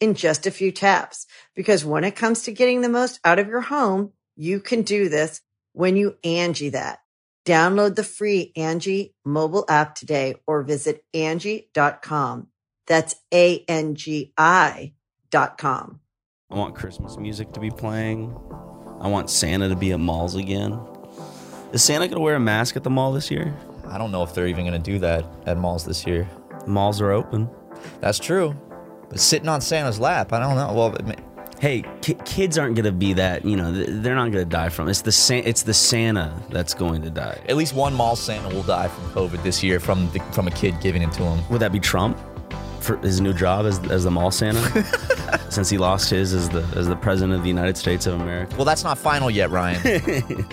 in just a few taps. Because when it comes to getting the most out of your home, you can do this when you Angi that. Download the free Angi mobile app today or visit Angi.com. That's A-N-G-I dot com. I want Christmas music to be playing. I want Santa to be at malls again. Is Santa going to wear a mask at the mall this year? I don't know if they're even going to do that at malls this year. Malls are open. That's true. But sitting on Santa's lap, I don't know. Well, Hey, ki- kids aren't going to be that, you know, th- they're not going to die from it. It's the Sa- it's the Santa that's going to die. at least one mall Santa will die from COVID this year from the, from a kid giving it to him. Would that be Trump for his new job as as the mall Santa? Since he lost his as the as the president of the United States of America. Well, that's not final yet, Ryan.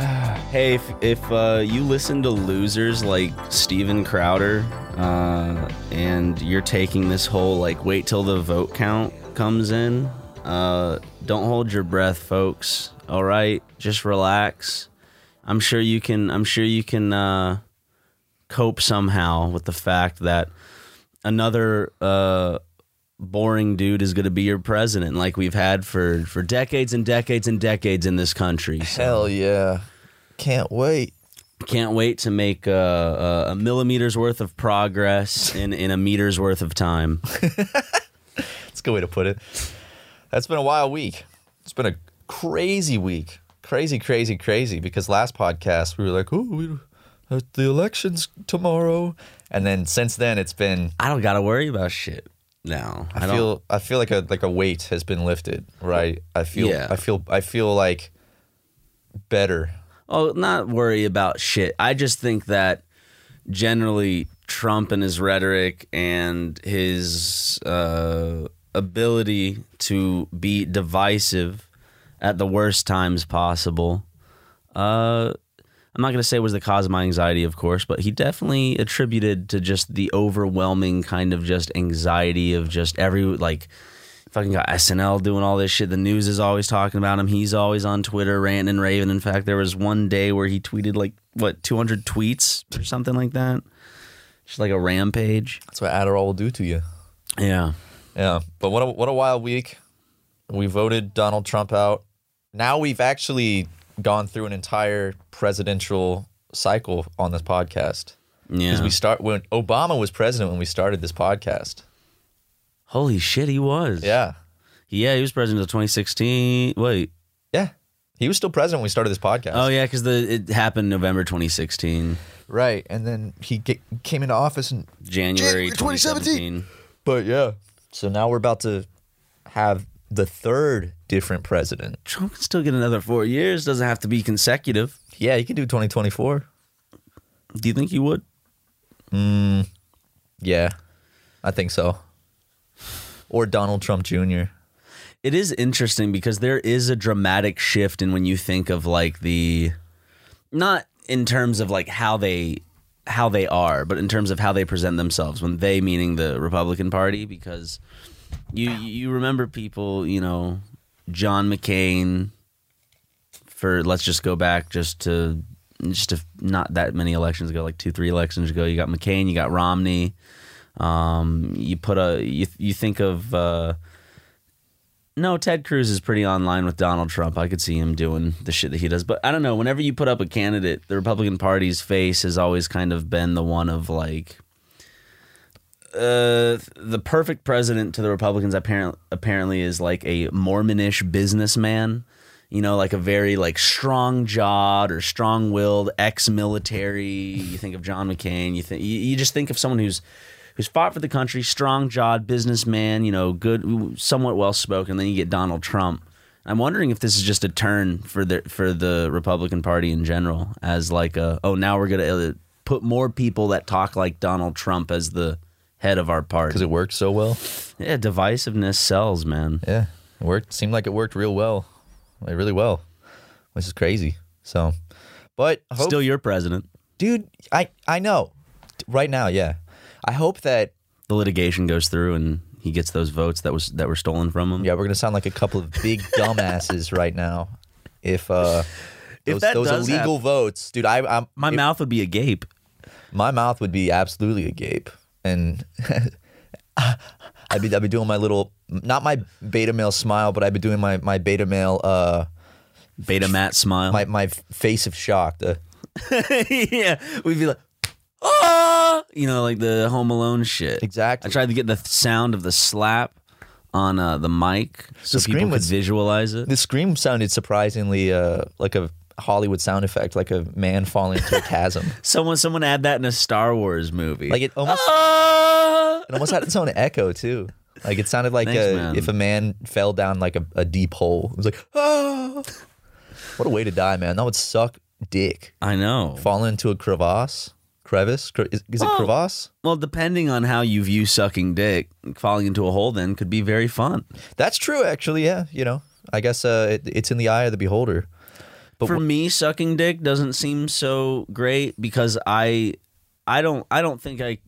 Hey, if, if uh, you listen to losers like Steven Crowder, uh, and you're taking this whole like wait till the vote count comes in, uh, don't hold your breath, folks. All right, just relax. I'm sure you can. I'm sure you can uh, cope somehow with the fact that another uh, boring dude is going to be your president, like we've had for for decades and decades and decades in this country. So- Hell yeah. Can't wait. can't wait to make uh, uh, a millimeter's worth of progress in, in a meter's worth of time. That's a good way to put it. That's been a wild week. It's been a crazy week. Crazy, crazy, crazy. Because last podcast we were like, oh, we, uh, the election's tomorrow. And then since then it's been I don't got to worry about shit now. I, don't- feel I feel like a like a weight has been lifted, right? I feel Yeah. I feel I feel like better. Oh, not worry about shit. I just think that generally Trump and his rhetoric and his uh, ability to be divisive at the worst times possible. Uh, I'm not going to say it was the cause of my anxiety, of course, but he definitely attributed to just the overwhelming kind of just anxiety of just every like fucking got SNL doing all this shit. The news is always talking about him. He's always on Twitter ranting and raving. In fact, there was one day where he tweeted like what 200 tweets or something like that. Just like a rampage. That's what Adderall will do to you. Yeah. Yeah, but what a, what a wild week. We voted Donald Trump out. Now we've actually gone through an entire presidential cycle on this podcast. Yeah. Because we start when Obama was president when we started this podcast. Holy shit, he was. Yeah. Yeah, he was president until 2016. Wait. Yeah. He was still president when we started this podcast. Oh yeah, because the it happened November 2016, Right. And then he get, came into office in January January 2017. 2017. but yeah. So now we're about to have the third different president. Trump can still get another four years. Doesn't have to be consecutive. Yeah, he can do 2024. Do you think he would? Mm, yeah. I think so. Or Donald Trump Jr. It is interesting because there is a dramatic shift in when you think of like the not in terms of like how they how they are, but in terms of how they present themselves. When they meaning the Republican Party, because you you remember people, you know, John McCain. For let's just go back just to just to not that many elections ago, like two three elections ago. You got McCain, you got Romney. Um, you put a you you think of. Uh, no, Ted Cruz is pretty online with Donald Trump. I could see him doing the shit that he does. But I don't know. Whenever you put up a candidate, the Republican Party's face has always kind of been the one of like uh, the perfect president to the Republicans. Apparently, apparently is like a Mormonish businessman. you know, like a very like strong jawed or strong willed ex military. You think of John McCain. You think you, you just think of someone who's who's fought for the country, strong jawed businessman. You know, good, somewhat well spoken. Then you get Donald Trump. I'm wondering if this is just a turn for the for the Republican Party in general, as like a oh now we're gonna uh, put more people that talk like Donald Trump as the head of our party because it worked so well. Yeah, divisiveness sells, man. Yeah, it worked. Seemed like it worked real well, like really well, which is crazy. So, but hope, Still your president. dude, I I know. Right now, yeah. I hope that The litigation goes through and he gets those votes that was that were stolen from him. yeah, we're gonna sound like a couple of big dumbasses right now. If uh, If those, that those does illegal happen- votes, dude, I I'm My if- mouth would be agape. my mouth would be absolutely agape, and I'd be I'd be doing my little not my beta male smile, but I'd be doing my my beta male uh Beta Matt smile. my my face of shock. The, yeah, we'd be like, ah, you know, like the Home Alone shit. Exactly. I tried to get the sound of the slap on uh, the mic so The people could was- visualize it. the scream sounded surprisingly uh like a Hollywood sound effect, like a man falling into a chasm. Someone, someone add that in a Star Wars movie. Like it almost Ah! it almost had its own echo too. Like it sounded like Thanks, a, if a man fell down like a, a deep hole. It was like, ah. What a way to die, man. That would suck dick. I know. Fall into a crevasse. Crevice? Cre- Is, is it Oh. crevasse? Well, depending on how you view sucking dick, falling into a hole then could be very fun. That's true, actually. Yeah, you know, I guess uh, it, it's in the eye of the beholder. But For wh- me, sucking dick doesn't seem so great because I, I don't, I don't think I,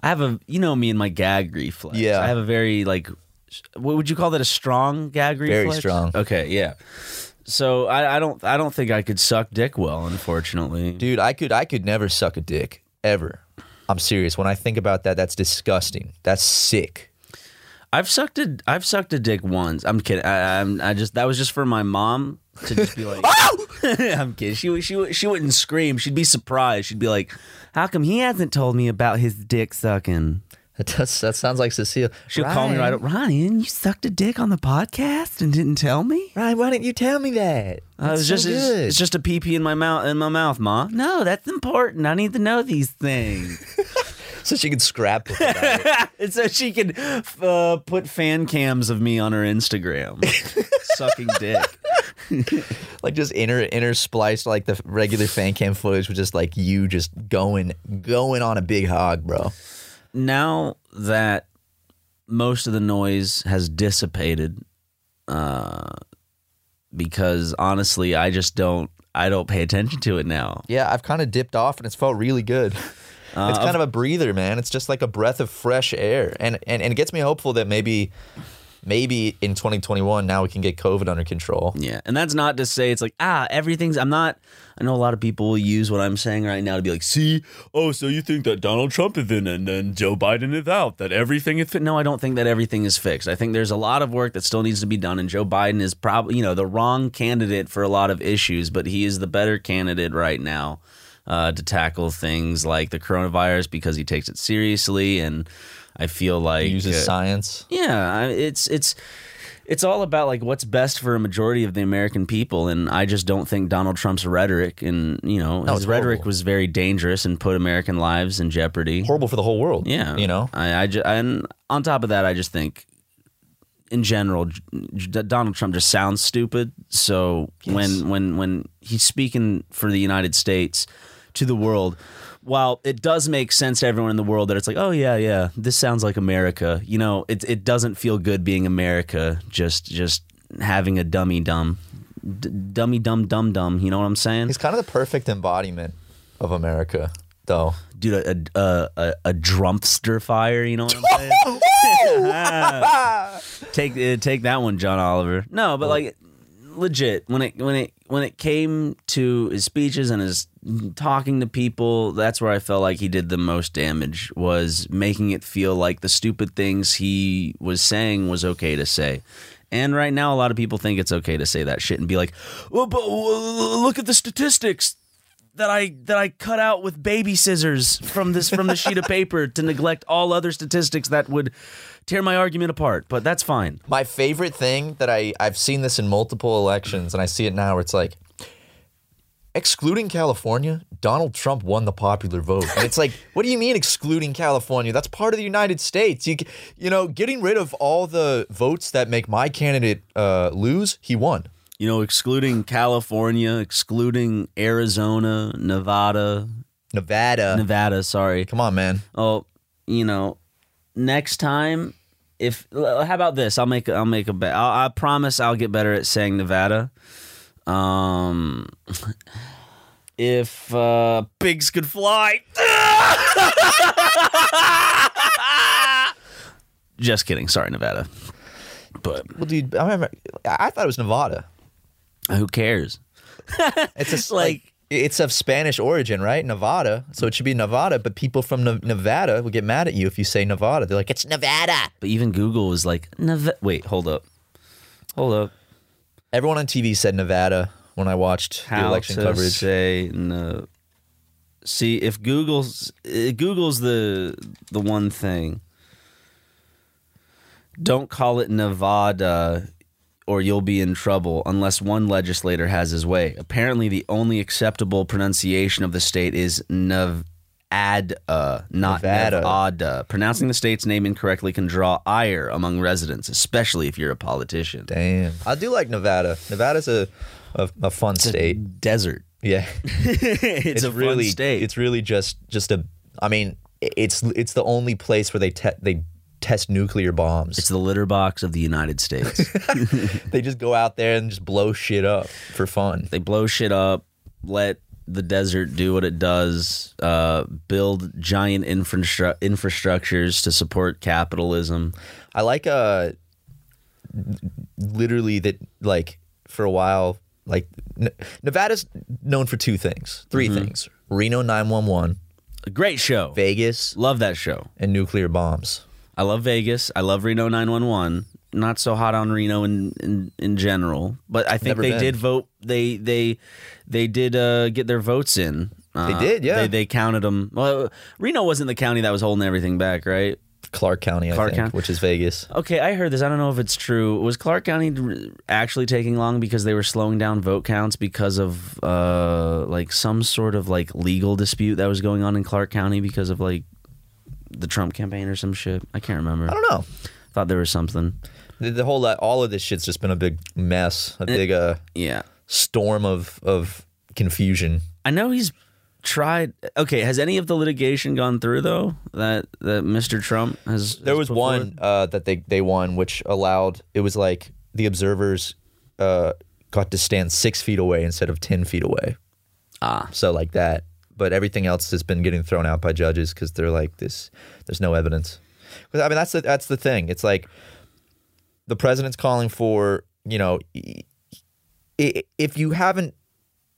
I have a, you know, me and my gag reflex. Yeah. I have a very like, what would you call that? A strong gag reflex. Very strong. Okay, yeah. So I, I don't, I don't think I could suck dick well, unfortunately. dude, I could, I could never suck a dick ever. I'm serious. When I think about that, that's disgusting. That's sick. I've sucked a, I've sucked a dick once. I'm kidding. I, I'm, I just that was just for my mom to just be like, oh! I'm kidding. She she she wouldn't scream. She'd be surprised. She'd be like, "How come he hasn't told me about his dick sucking?" That, does, that sounds like Cecile. She'll call me right up. Ryan, you sucked a dick on the podcast and didn't tell me. Ryan, why didn't you tell me that? Uh, it's That's just so it's, it's just a pee pee in my mouth in my mouth, ma. No, that's important. I need to know these things. so she could scrap and so she can uh, put fan cams of me on her Instagram sucking dick. like just inter interspliced like the regular fan cam footage with just like you just going going on a big hog, bro. Now that most of the noise has dissipated, uh, because honestly, I just don't, I don't pay attention to it now. Yeah, I've kind of dipped off and it's felt really good. it's kind of a breather, man. It's just like a breath of fresh air, and and, and it gets me hopeful that maybe maybe in 2021 now we can get COVID under control. Yeah, and that's not to say it's like ah everything's. I'm not. I know a lot of people will use what I'm saying right now to be like, see, oh, so you think that Donald Trump is in and then Joe Biden is out, that everything is fit. No, I don't think that everything is fixed. I think there's a lot of work that still needs to be done, and Joe Biden is probably you know the wrong candidate for a lot of issues, but he is the better candidate right now. Uh, to tackle things like the coronavirus because he takes it seriously, and I feel like he Uses uh, science. yeah, it's it's it's all about like what's best for a majority of the American people, and I just don't think Donald Trump's rhetoric and you know No, his rhetoric horrible. was very dangerous and put American lives in jeopardy. Horrible for the whole world. Yeah, you know. I, I ju- and on top of that, I just think. In general, J- J- Donald Trump just sounds stupid. So when when when he's speaking for the United States to the world, while it does make sense to everyone in the world that it's like, oh yeah, yeah, this sounds like America. You know, it it doesn't feel good being America. Just just having a dummy dumb, d- dummy dumb dumb dumb. You know what I'm saying? He's kind of the perfect embodiment of America, though. Dude, a a a, a drumpster fire. You know what I'm saying? take uh, take that one, John Oliver. No, but like legit when it when it when it came to his speeches and his talking to people, that's where I felt like he did the most damage was making it feel like the stupid things he was saying was okay to say. And right now, a lot of people think it's okay to say that shit and be like, "Oh, but uh, look at the statistics. That I that I cut out with baby scissors from this from the sheet of paper to neglect all other statistics that would tear my argument apart. But that's fine. My favorite thing that I I've seen this in multiple elections, and I see it now. Where it's like, excluding California, Donald Trump won the popular vote, and it's like, what do you mean excluding California? That's part of the United States. You you know, getting rid of all the votes that make my candidate uh, lose, he won. You know, excluding California, excluding Arizona, Nevada, Nevada, Nevada. Sorry. come on, man. Oh, you know, next time, if how about this? I'll make I'll make a bet. I promise I'll get better at saying Nevada. Um, if uh, pigs could fly. Just kidding. Sorry, Nevada. But Well, dude, I remember. I thought it was Nevada. Who cares? It's just Like- like. It's of Spanish origin, right? Nevada. So it should be Nevada, but people from Ne- Nevada will get mad at you if you say Nevada. They're like, it's Nevada. But even Google was like, Neva- wait, hold up, hold up. Everyone on TV said Nevada when I watched the election to coverage. say no. See, if Google's Google's the the one thing. Don't call it Nevada, or you'll be in trouble unless one legislator has his way. Apparently, the only acceptable pronunciation of the state is Nevada, uh, not Nevada. Nevada. Pronouncing the state's name incorrectly can draw ire among residents, especially if you're a politician. Damn. I do like Nevada. Nevada's a, a, a fun state. Desert. Yeah. it's, a fun really state. It's really just just a I mean, it's it's the only place where they te- they test nuclear bombs. It's the litter box of the United States. they just go out there and just blow shit up for fun. they blow shit up, let the desert do what it does, uh, build giant infrastru- infrastructures to support capitalism. I like uh literally that like for a while like N- Nevada's known for two things, 3 Mm-hmm. things. Reno 911, A great show. Vegas, Love that show. and nuclear bombs. I love Vegas. I love Reno 911. Not so hot on Reno in in, in general, but I think Never they been. did vote. They they they did uh, get their votes in. Uh, They did, yeah. They, they counted them. Well, Reno wasn't the county that was holding everything back, right? Clark County, I Clark think, County. which is Vegas. Okay, I heard this. I don't know if it's true. Was Clark County actually taking long because they were slowing down vote counts because of uh like some sort of like legal dispute that was going on in Clark County because of like the Trump campaign or some shit. I can't remember. I don't know. Thought there was something. The, the whole uh, all of this shit's just been a big mess, a big uh Yeah. storm of of confusion. I know he's tried Okay, has any of the litigation gone through though? That that Mr. Trump has There has was put one uh, that they they won, which allowed it was like the observers uh, got to stand six feet away instead of ten feet away. Ah. So like that, but everything else has been getting thrown out by judges because they're like this. There's no evidence. I mean, that's the that's the thing. It's like the president's calling for you know, if you haven't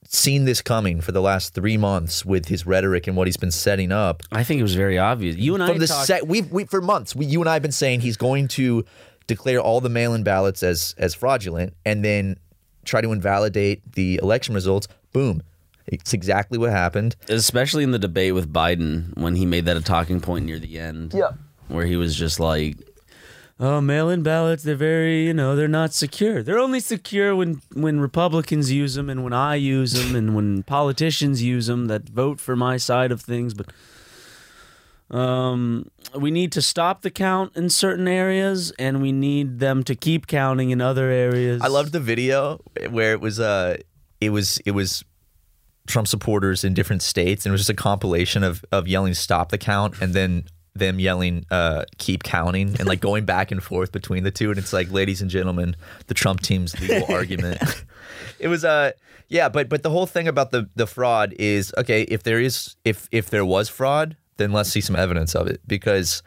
seen this coming for the last three months with his rhetoric and what he's been setting up, I think it was very obvious. You and I from the talked- set, we've we, for months. We, you and I have been saying he's going to declare all the mail-in ballots as as fraudulent, and then try to invalidate the election results. Boom, it's exactly what happened. especially in the debate with Biden when he made that a talking point near the end. Yeah. Where he was just like, "Oh, mail-in ballots, they're very, you know, they're not secure. They're only secure when when Republicans use them and when I use them and when politicians use them that vote for my side of things, but um we need to stop the count in certain areas and we need them to keep counting in other areas. I loved the video where it was uh it was it was Trump supporters in different states, and it was just a compilation of of yelling "Stop the count" and then them yelling uh, "Keep counting" and like going back and forth between the two. And it's like, ladies and gentlemen, the Trump team's legal argument. It was uh yeah, but but the whole thing about the the fraud is okay. If there is if if there was fraud, then let's see some evidence of it because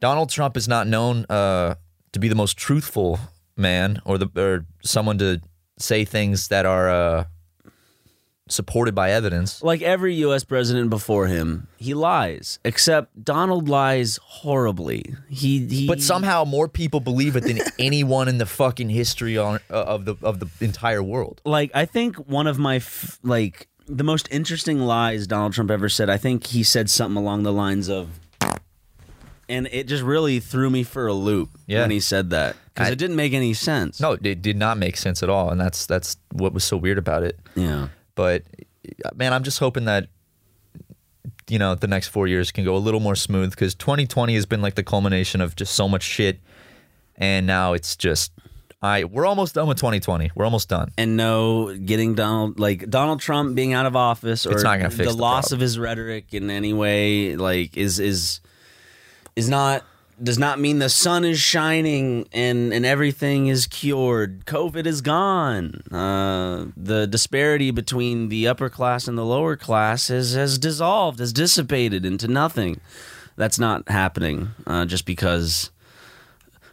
Donald Trump is not known uh, to be the most truthful man or the or someone to say things that are uh, supported by evidence. like every US president before him, he lies. Except Donald lies horribly. He, he But somehow more people believe it than anyone in the fucking history on, uh, of the of the entire world. like I think one of my f- like the most interesting lies Donald Trump ever said. I think he said something along the lines of, and it just really threw me for a loop Yeah. when he said that because it didn't make any sense. No, it did not make sense at all, and that's that's what was so weird about it. Yeah. But man, I'm just hoping that you know the next four years can go a little more smooth because 2020 has been like the culmination of just so much shit, and now it's just I we're almost done with 2020. We're almost done. and no getting Donald like Donald Trump being out of office or It's not gonna fix the the loss problem. of his rhetoric in any way like is is is not does not mean the sun is shining and and everything is cured. COVID is gone. Uh, the disparity between the upper class and the lower class has has dissolved, has dissipated into nothing. That's not happening uh, just because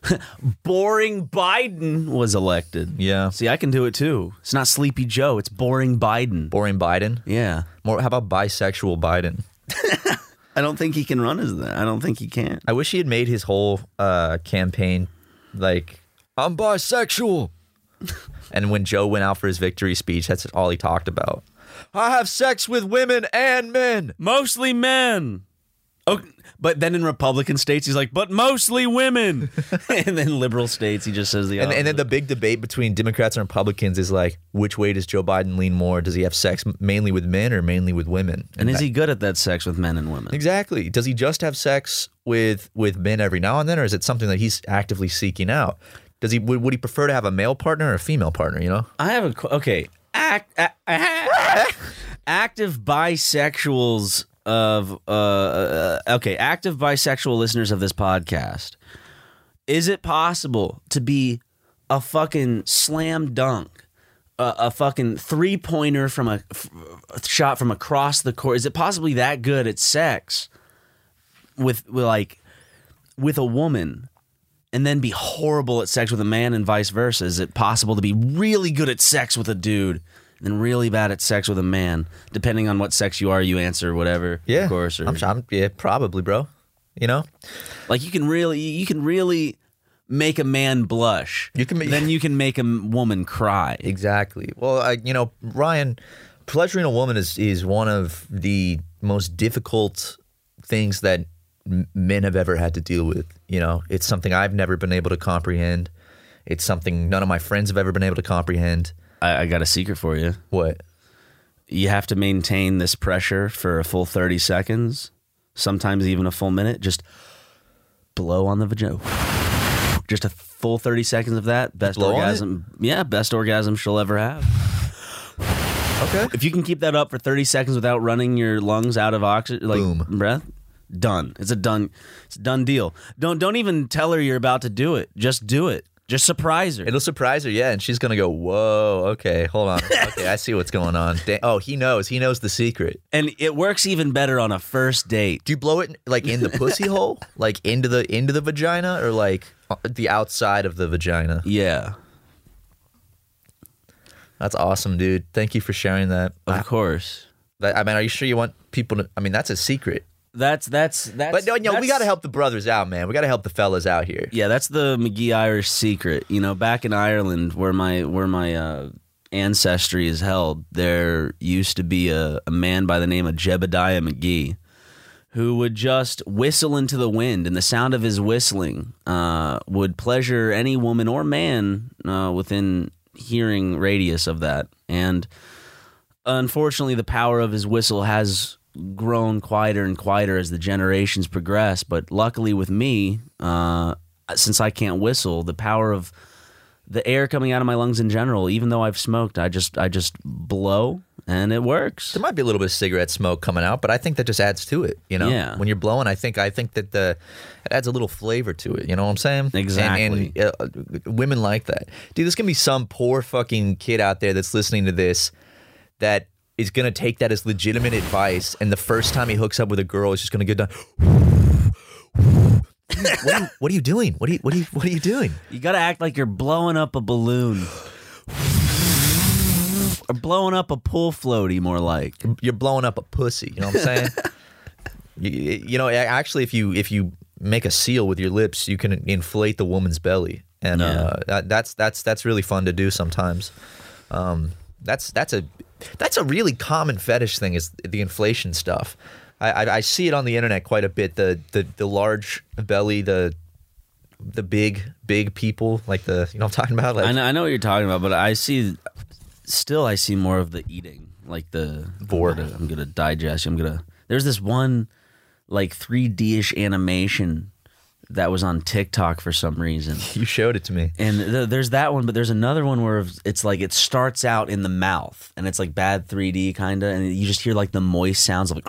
boring Biden was elected. Yeah. See, I can do it too. It's not Sleepy Joe. It's boring Biden. Boring Biden. Yeah. More. How about bisexual Biden? I don't think he can run as that. I don't think he can. I wish he had made his whole uh, campaign like I'm bisexual. and when Joe went out for his victory speech, that's all he talked about. I have sex with women and men. Mostly men. Oh, but then in Republican states, he's like, but mostly women. and then liberal states, he just says the And, and then the big debate between Democrats and Republicans is like, which way does Joe Biden lean more? Does he have sex mainly with men or mainly with women? and is that- he good at that sex with men and women? exactly? Does he just have sex with with men every now and then, or is it something that he's actively seeking out? Does he would, would he prefer to have a male partner or a female partner? You know, I have a okay. Act, active bisexuals of uh, uh okay, active bisexual listeners of this podcast. Is it possible to be a fucking slam dunk, a, a fucking three pointer from a shot from across the court? Is it possibly that good at sex with, with like with a woman? and then be horrible at sex with a man and vice versa? Is it possible to be really good at sex with a dude then really bad at sex with a man? Depending on what sex you are, you answer whatever. yeah, of course. Or, I'm, I'm yeah, probably, bro. You know, like you can really, you can really make a man blush. You can make- then you can make a woman cry. Exactly. Well, I, you know, Ryan, pleasuring a woman is is one of the most difficult things that men have ever had to deal with. You know, it's something I've never been able to comprehend. It's something none of my friends have ever been able to comprehend. I, I got a secret for you. What? You have to maintain this pressure for a full thirty seconds, sometimes even a full minute. Just blow on the vagina. Just a full thirty seconds of that. Best blow orgasm. Yeah, best orgasm she'll ever have. Okay. If you can keep that up for thirty seconds without running your lungs out of oxygen, like Boom. breath, done. It's a done. It's a done deal. Don't don't even tell her you're about to do it. Just do it. Just surprise her. It'll surprise her, yeah, and she's gonna go, "Whoa, okay, hold on, okay, I see what's going on." Da- oh, he knows, he knows the secret. and it works even better on a first date. Do you blow it like in the pussy hole, like into the into the vagina, or like uh, the outside of the vagina? Yeah, That's awesome, dude. Thank you for sharing that. of I, course. that- I mean, are you sure you want people to? I mean, that's a secret. That's that's that's. But no, no, we got to help the brothers out, man. We got to help the fellas out here. Yeah, that's the McGee Irish secret. You know, back in Ireland, where my where my uh, ancestry is held, there used to be a, a man by the name of Jebediah McGee who would just whistle into the wind, and the sound of his whistling uh, would pleasure any woman or man uh, within hearing radius of that. And unfortunately, the power of his whistle has grown quieter and quieter as the generations progress. But luckily, with me, uh, since I can't whistle, the power of the air coming out of my lungs in general, even though I've smoked, I just I just blow and it works. There might be a little bit of cigarette smoke coming out, but I think that just adds to it. You know, Yeah. when you're blowing, I think I think that the it adds a little flavor to it. You know what I'm saying? And- Exactly. And, uh, women like that, dude. There's gonna be some poor fucking kid out there that's listening to this that is gonna take that as legitimate advice, and the first time he hooks up with a girl, is just gonna get done. what, are you, what are you doing? What are you what are you what are you doing? You gotta act like you're blowing up a balloon. Or blowing up a pool floaty, more like. you're blowing up a pussy. You know what I'm saying? you, you know, actually, if you if you make a seal with your lips, you can inflate the woman's belly, and uh, that, that's that's that's really fun to do sometimes. Um, that's that's a That's a really common fetish thing is the inflation stuff. I, I, I see it on the internet quite a bit. The the the large belly, the the big big people, like the you know what I'm talking about. Like I know, I know what you're talking about, but I see still I see more of the eating, like the. I'm I'm gonna digest. I'm gonna. There's this one like 3D ish animation that was on TikTok for some reason. you showed it to me. And th- there's that one, but there's another one where it's like it starts out in the mouth and it's like bad 3D kind of, and you just hear like the moist sounds of like,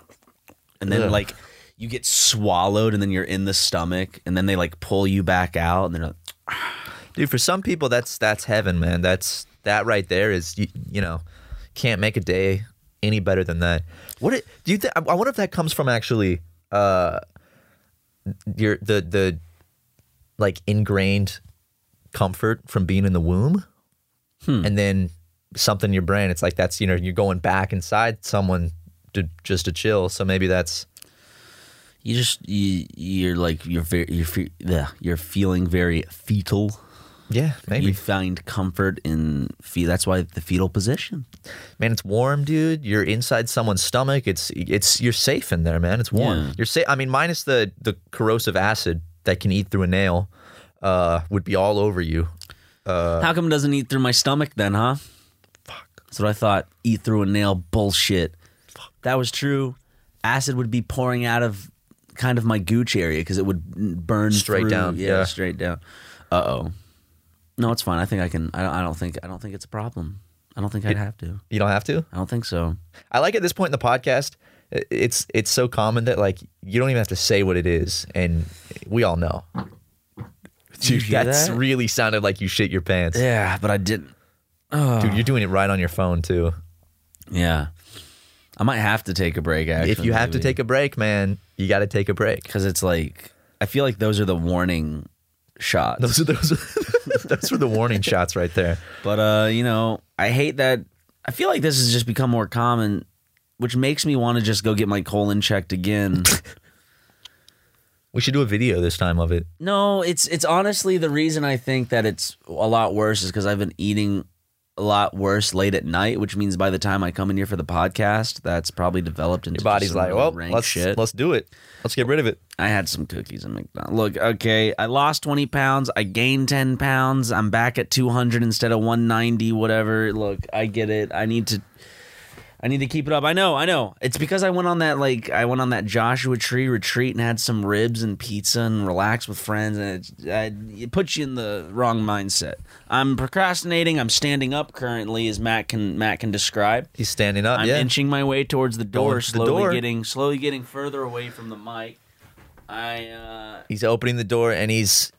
and then Ugh. like you get swallowed and then you're in the stomach and then they like pull you back out and they're like, Dude, for some people that's that's heaven, man. That's that right there is you, you know, can't make a day any better than that. What it, do you think I I wonder if that comes from actually uh your the the like ingrained comfort from being in the womb? Hmm. And then something in your brain it's like that's you know you're going back inside someone to just to chill. So maybe that's you just you, you're like you're very you're yeah, you're feeling very fetal. Yeah maybe You find comfort in fe- that's why the fetal position. man it's warm dude you're inside someone's stomach it's it's you're safe in there man it's warm Yeah. you're safe i mean minus the the corrosive acid that can eat through a nail uh would be all over you How come it doesn't eat through my stomach then, huh? fuck That's what I thought. Eat through a nail bullshit. Fuck. That was true. Acid would be pouring out of kind of my gooch area because it would burn Straight through- down, Yeah, yeah. straight down. Uh oh. No, it's fine. I think I can. I don't, I don't think. I don't think it's a problem. I don't think I'd have to. you don't have to I don't think so. i like at this point in the podcast it's it's so common that like you don't even have to say what it is and we all know dude that's that? really sounded like you shit your pants Yeah, but I didn't. Oh. dude you're doing it right on your phone too Yeah, I might have to take a break. Actually, if you have to take a break man you got to take a break because it's like I feel like those are the warning shots. those are those those were the warning shots right there But uh, you know, I hate that. I feel like this has just become more common, which makes me want to just go get my colon checked again. we should do a video this time of it no, it's it's honestly the reason I think that it's a lot worse is because I've been eating a lot worse late at night, which means by the time I come in here for the podcast, that's probably developed into Your body's like, well, rank let's shit. let's do it. Let's get rid of it. I had some cookies at McDonald's. Look, okay, I lost 20 pounds. I gained 10 pounds. I'm back at 200 instead of 190, whatever. Look, I get it. I need to. I need to keep it up. I know, I know. It's because I went on that like I went on that Joshua Tree retreat and had some ribs and pizza and relaxed with friends, and it, I, it puts you in the wrong mindset. I'm procrastinating. I'm standing up currently, as Matt can Matt can describe. He's standing up. I'm yeah. inching my way towards the door, Going to the slowly door. getting slowly getting further away from the mic. I uh He's opening the door and he's.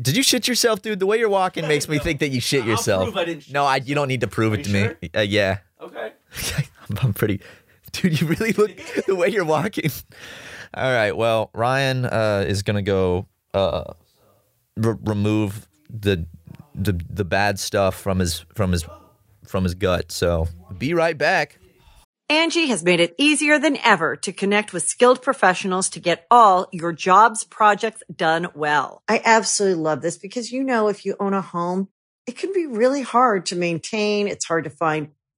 Did you shit yourself, dude? The way you're walking makes me think that you shit I'll yourself. prove I didn't shit no, I, you don't need to prove it to you me. Uh, yeah. okay. I'm, I'm pretty. Dude, you really look the way you're walking. All right. Well, Ryan uh, is gonna go uh, re- remove the the the bad stuff from his from his from his gut. So be right back. Angi has made it easier than ever to connect with skilled professionals to get all your jobs projects done well. I absolutely love this because, you know, if you own a home, it can be really hard to maintain. It's hard to find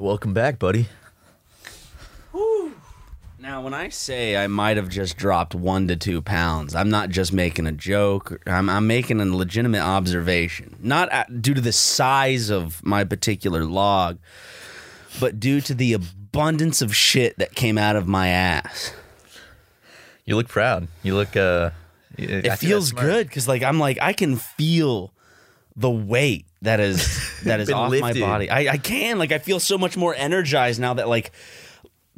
Welcome back, buddy. Now, when I say I might have just dropped one to two pounds, I'm not just making a joke. I'm, I'm making a legitimate observation. Not at, due to the size of my particular log, but due to the abundance of shit that came out of my ass. You look proud. You look. uh It feels good because, like, I'm like I can feel the weight that is that is off lifted. my body. I, I can like I feel so much more energized now that like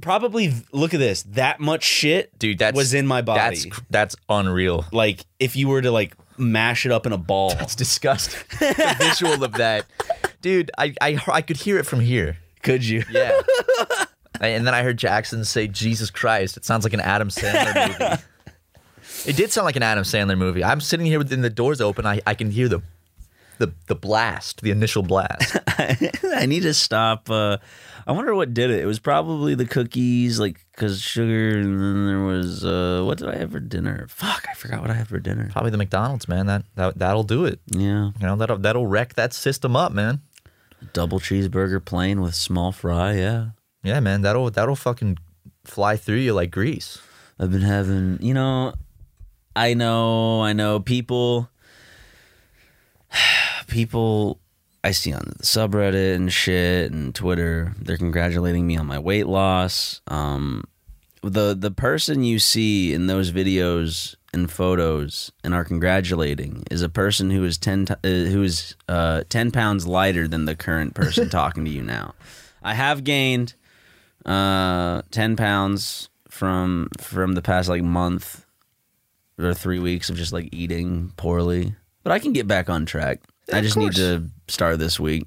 probably look at this that much shit dude. That was in my body. That's that's unreal. like if you were to like mash it up in a ball. It's disgusting. the visual of that, dude. I, I I could hear it from here. Could you? Yeah. and then I heard Jackson say, "Jesus Christ!" It sounds like an Adam Sandler movie. it did sound like an Adam Sandler movie. I'm sitting here with the doors open. I, I can hear the, the the blast, the initial blast. I need to stop. Uh, I wonder what did it. It was probably the cookies, like because sugar, and then there was uh, what did I have for dinner? Fuck, I forgot what I had for dinner. Probably the McDonald's, man. That, that that'll do it. Yeah, You know that'll that'll wreck that system up, man. double cheeseburger plain with small fry. Yeah. Yeah, man. That'll that'll fucking fly through you like grease. I've been having, you know, I know, I know people, people I see on the subreddit and shit and Twitter, they're congratulating me on my weight loss. Um, the the person you see in those videos and photos and are congratulating is a person who is ten t- uh, who is uh, ten pounds lighter than the current person talking to you now. I have gained uh, ten pounds from from the past like month or three weeks of just like eating poorly, but I can get back on track. I just need to start this week.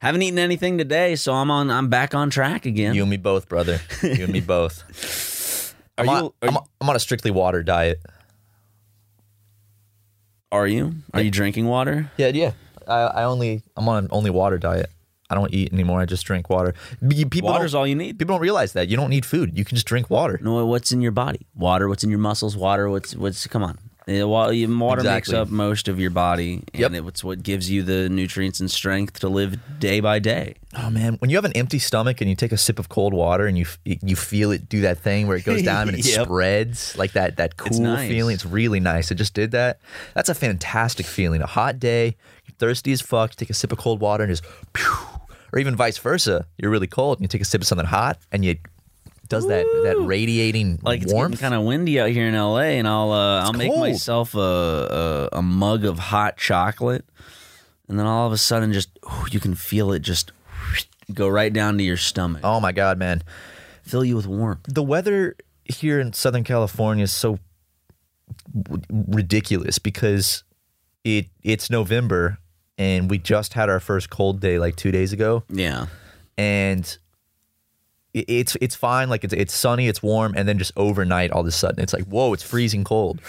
Haven't eaten anything today, so I'm on. I'm back on track again. You and me both, brother. You and me both. are I'm, you? on, Are, I'm, on- I'm on a strictly water diet. are you? Are you drinking water? Yeah, yeah. I, I only I'm on an only water diet. I don't eat anymore. I just drink water. B- People Water's all you need. people don't realize that you don't need food. You can just drink water. No, what's in your body? Water. What's in your muscles? Water. What's what's? Come on. Yeah, you- Water makes up most of your body, and Yep. it's what gives you the nutrients and strength to live day by day. Oh man, when you have an empty stomach and you take a sip of cold water and you you feel it do that thing where it goes down and it Yep. spreads like that that cool nice. feeling. It's really nice. It just did that. That's a fantastic feeling. A hot day, you're thirsty as fuck. You take a sip of cold water and just, pew, or even vice versa. You're really cold and you take a sip of something hot and you does that that radiating Like it's warmth. getting kind of windy out here in LA, and I'll uh, I'll make cold. myself a, a a mug of hot chocolate, and then all of a sudden, just ooh, you can feel it just go right down to your stomach, oh my god, man. fill you with warmth. the weather here in Southern California is so w- ridiculous because it it's November and we just had our first cold day like two days ago, Yeah, and it- it's it's fine. Like it's it's sunny, it's warm, and then just overnight, all of a sudden, it's like whoa, it's freezing cold,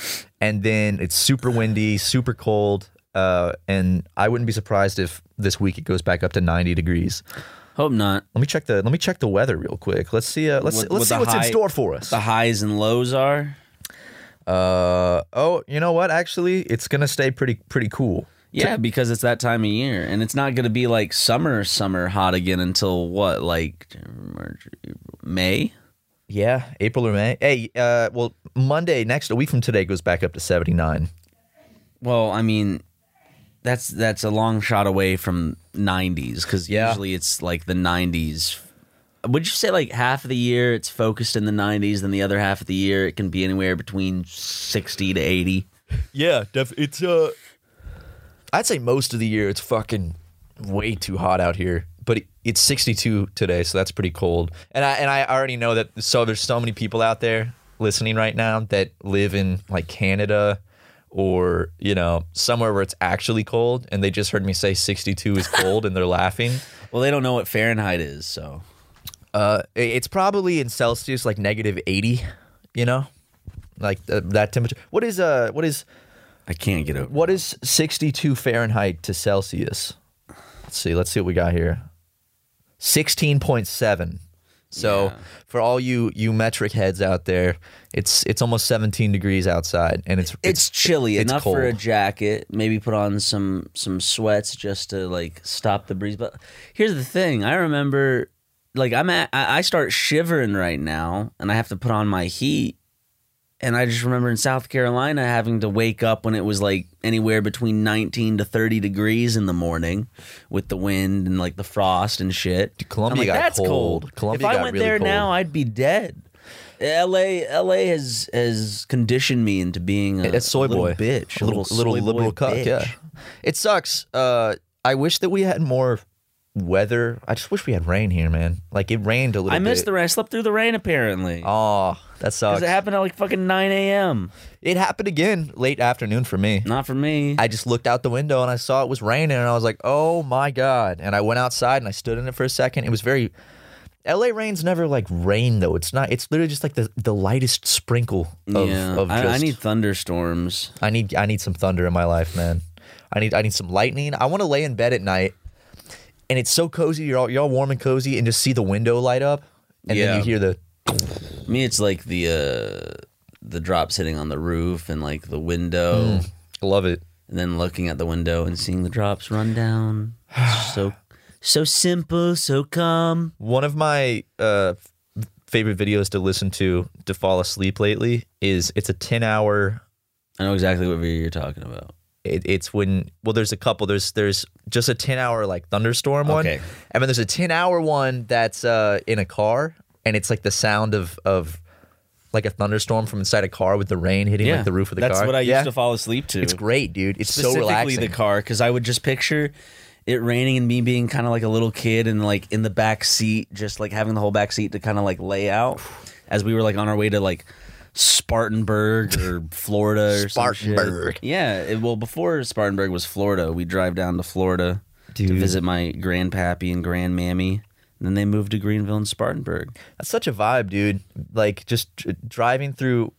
and then it's super windy, super cold. Uh, and I wouldn't be surprised if this week it goes back up to 90 degrees. hope not. Let me check the let me check the weather real quick. Let's see. Uh, let's What- let's what see what's in store for us. The highs and lows are. Uh oh, you know what? Actually, it's gonna stay pretty pretty cool. Yeah, because it's that time of year, and it's not going to be like summer, summer hot again until what, like March, May? Yeah, April or May. Hey, uh, well, Monday next a week from today goes back up to seventy nine. Well, I mean, that's that's a long shot away from 90s because Yeah. usually it's like the 90s. Would you say like half of the year it's focused in the 90s, then the other half of the year it can be anywhere between 60 to 80? Yeah, def- it's uh, I'd say most of the year it's fucking way too hot out here. But it, it's sixty two today, so that's pretty cold. And I and I already know that. So there's so many people out there listening right now that live in like Canada or you know somewhere where it's actually cold, and they just heard me say sixty two is cold, and they're laughing. Well, they don't know what Fahrenheit is, so Uh, it's probably in Celsius like negative eighty. You know, like th- that temperature. What is uh? What is I can't get over. what is sixty two Fahrenheit to Celsius? Let's see. Let's see what we got here. Sixteen point seven. So Yeah. for all you you metric heads out there, it's it's almost seventeen degrees outside, and it's It's chilly it's enough for a jacket. Maybe put on some some sweats just to like stop the breeze. But here's the thing: I remember, like I'm at, I start shivering right now, and I have to put on my heat. And I just remember in South Carolina having to wake up when it was like anywhere between 19 to 30 degrees in the morning with the wind and like the frost and shit. Dude, Columbia I'm like, got That's cold. cold. Columbia if I went really there cold. now, I'd be dead. LA, LA has has conditioned me into being a, It's soy little boy, bitch, a little, little boy liberal cuck. bitch. Yeah, it sucks. Uh, I wish that we had more weather. I just wish we had rain here, man. Like it rained a little. I missed bit. the rain. I slept through the rain apparently. Oh, that Because sucks. it happened at like fucking 9 a.m. It happened again late afternoon for me. Not for me. I just looked out the window and I saw it was raining and I was like, "Oh my god!" And I went outside and I stood in it for a second. It was very. L.A. rain's never like rain though. It's not. It's literally just like the, the lightest sprinkle of. yeah, of I, I need thunderstorms. I need I need some thunder in my life, man. I need I need some lightning. I want to lay in bed at night, and it's so cozy. You're all you're all warm and cozy, and just see the window light up, and then you hear the Me, it's like the uh, the drops hitting on the roof and like the window, I love it. and then looking at the window and seeing the drops run down. so so simple, so calm. One of my uh, f- favorite videos to listen to to fall asleep lately is it's a ten hour. I know exactly what video you're talking about. It, it's when well, there's a couple. There's there's just a ten hour like thunderstorm one, Okay. and then there's a ten hour one that's uh, in a car, and it's like the sound of of like a thunderstorm from inside a car with the rain hitting like the roof of the That's car. That's what I Yeah. used to fall asleep to. It's great, dude. It's so relaxing. the car because I would just picture it raining and me being kind of like a little kid and like in the back seat, just like having the whole back seat to kind of like lay out as we were like on our way to like Spartanburg or Florida or. Spartanburg. Yeah, it, well, before Spartanburg was Florida, we drive down to Florida to Dude. visit my grandpappy and grandmammy. And then they moved to Greenville and Spartanburg. That's such a vibe, dude. Like just dr- driving through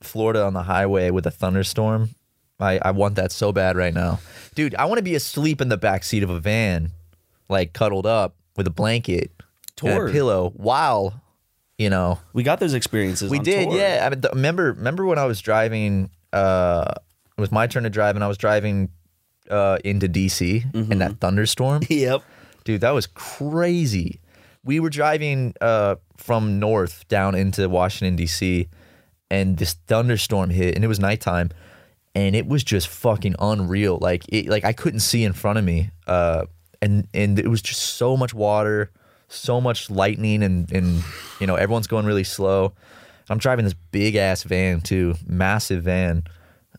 Florida on the highway with a thunderstorm. I, I want that so bad right now. Dude, I want to be asleep in the back seat of a van, like cuddled up with a blanket and a pillow while, you know, We got those experiences. we did, tour. yeah. I mean, remember, remember when I was driving? Uh, it was my turn to drive, and I was driving uh, into DC in that thunderstorm. Yep. Dude, that was crazy. We were driving uh, from north down into Washington D.C. and this thunderstorm hit, and it was nighttime, and it was just fucking unreal. Like it, like I couldn't see in front of me, uh, and and it was just so much water, so much lightning, and and you know everyone's going really slow. I'm driving this big ass van too, massive van,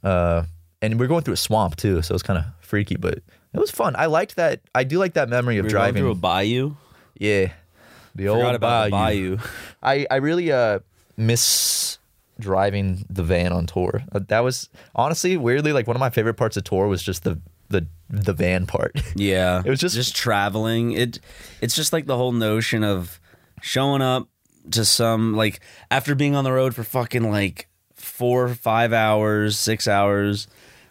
uh, and we're going through a swamp too, so it's kind of freaky, but it was fun. I liked that. I do like that memory of We were driving. through a bayou. yeah, the Forgot old about the bayou. bayou. I I really uh miss driving the van on tour. Uh, that was honestly weirdly like one of my favorite parts of tour was just the the van part. Yeah, It was just- just traveling. It it's just like the whole notion of showing up to some like after being on the road for fucking like four, five hours, six hours,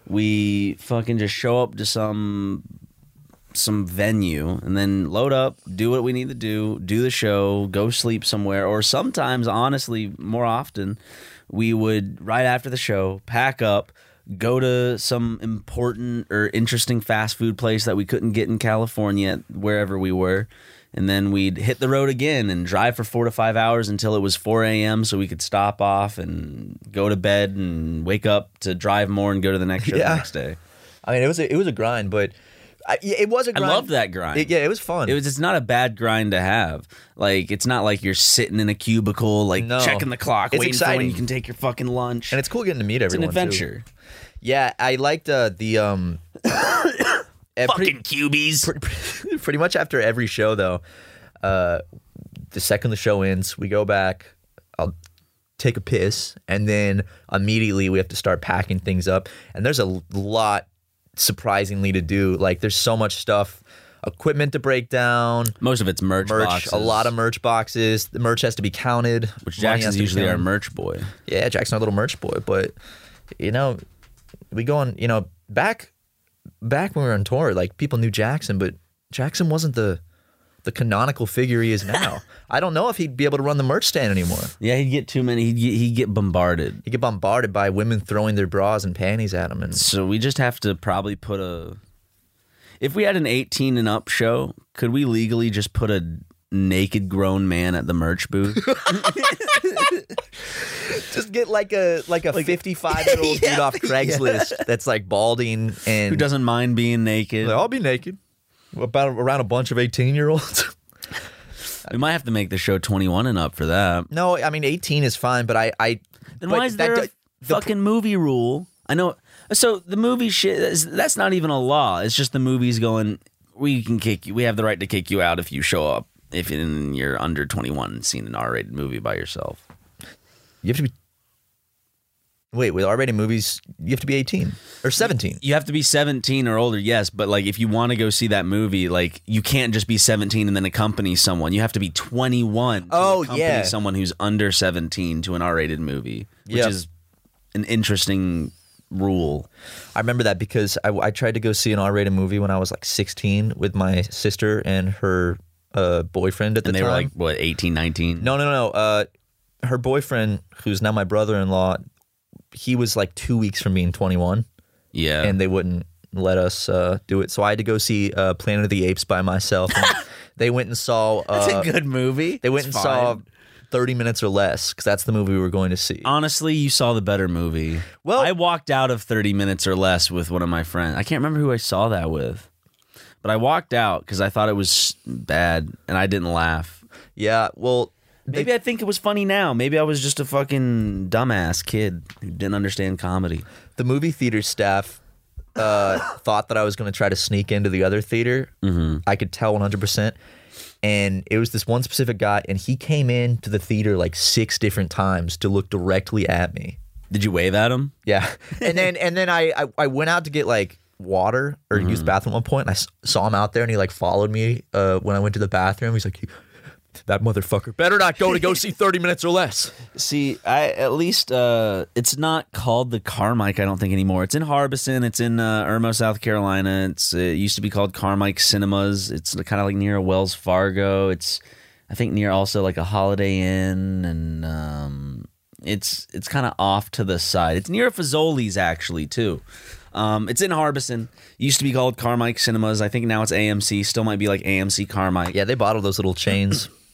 we fucking just show up to some some venue and then load up, do what we need to do, do the show, go sleep somewhere, or sometimes, honestly, more often, we would right after the show pack up, go to some important or interesting fast food place that we couldn't get in California, wherever we were. And then we'd hit the road again and drive for four to five hours until it was 4 a.m. so we could stop off and go to bed and wake up to drive more and go to the next show Yeah. the next day. I mean, it was a, it was a grind, but I, it was a I grind. loved that grind. It- yeah, it was fun. It was. It's not a bad grind to have. Like it's not like you're sitting in a cubicle, like No. checking the clock, It's waiting for when exciting. you can take your fucking lunch. and it's cool getting to meet everyone. It's an everyone. too. adventure. Yeah, I liked uh, the um. Fucking cubies. pretty, pretty much after every show though uh the second the show ends we go back i'll take a piss and then immediately we have to start packing things up and there's a lot surprisingly to do like there's so much stuff equipment to break down, Most of it's merch, merch, boxes, a lot of merch boxes. The merch has to be counted. which Jackson's usually our merch boy. Yeah, Jackson's our little merch boy. But you know, we go on. You know, back back when we were on tour, like people knew Jackson, but Jackson wasn't the the canonical figure he is now. I don't know if he'd be able to run the merch stand anymore. Yeah, he'd get too many. He'd get, he'd get bombarded. He'd get bombarded by women throwing their bras and panties at him, and So we just have to probably put a. If we had an 18 and up show, could we legally just put a naked grown man at the merch booth? just get like a like a fifty five year old dude off Craigslist that's like balding and Who doesn't mind being naked? Like, I'll be naked. About around a bunch of eighteen year olds. We might have to make the show 21 and up for that. no, I mean eighteen is fine, but I I Then why is that there a the- fucking movie rule? I know. So the movie shit, that's- not even a law. It's just the movies going, we can kick you. We have the right to kick you out if you show up, if in, you're under 21 and seen an R rated movie by yourself. you have to be Wait, with R rated movies, you have to be eighteen or seventeen. You have to be 17 or older, yes, but like if you want to go see that movie, like you can't just be 17 and then accompany someone. You have to be 21 to Oh, accompany yeah. someone who's under 17 to an R rated movie, which Yep. is an interesting rule. I remember that because I, I tried to go see an R rated movie when I was like sixteen with my sister and her uh, boyfriend at the And they time. were like, what, 18, 19? No, no, no. Uh, her boyfriend, who's now my brother-in-law, he was like two weeks from being 21, Yeah. and they wouldn't let us uh, do it. So I had to go see uh, Planet of the Apes by myself. And they went and saw. Uh, That's a good movie. They went It's and saw 30 minutes or less because that's the movie we were going to see. Honestly, you saw the better movie. Well- I walked out of 30 minutes or less with one of my friends. I can't remember who I saw that with. But I walked out because I thought it was bad and I didn't laugh. yeah, well, Maybe I think it was funny now. Maybe I was just a fucking dumbass kid who didn't understand comedy. the movie theater staff uh, thought that I was going to try to sneak into the other theater. Mm-hmm. I could tell 100%. And it was this one specific guy, and he came into the theater like six different times to look directly at me. Did you wave at him? Yeah. And then and then I, I, I went out to get like water or use the bathroom at one point, and I s- saw him out there, and he like followed me uh, when I went to the bathroom. He's like, that motherfucker better not go to go see 30 minutes or less. See, I at least uh, it's not called the Carmike. I don't think anymore. It's in Harbison. It's in uh, Irmo, South Carolina. It's it used to be called Carmike Cinemas. It's kind of like near Wells Fargo. It's I think near also like a Holiday Inn, and um, it's it's kind of off to the side. It's near Fazoli's actually too. Um, it's in Harbison. Used to be called Carmike Cinemas. I think now it's AMC. Still might be like AMC Carmike. Yeah, they bought all those little chains.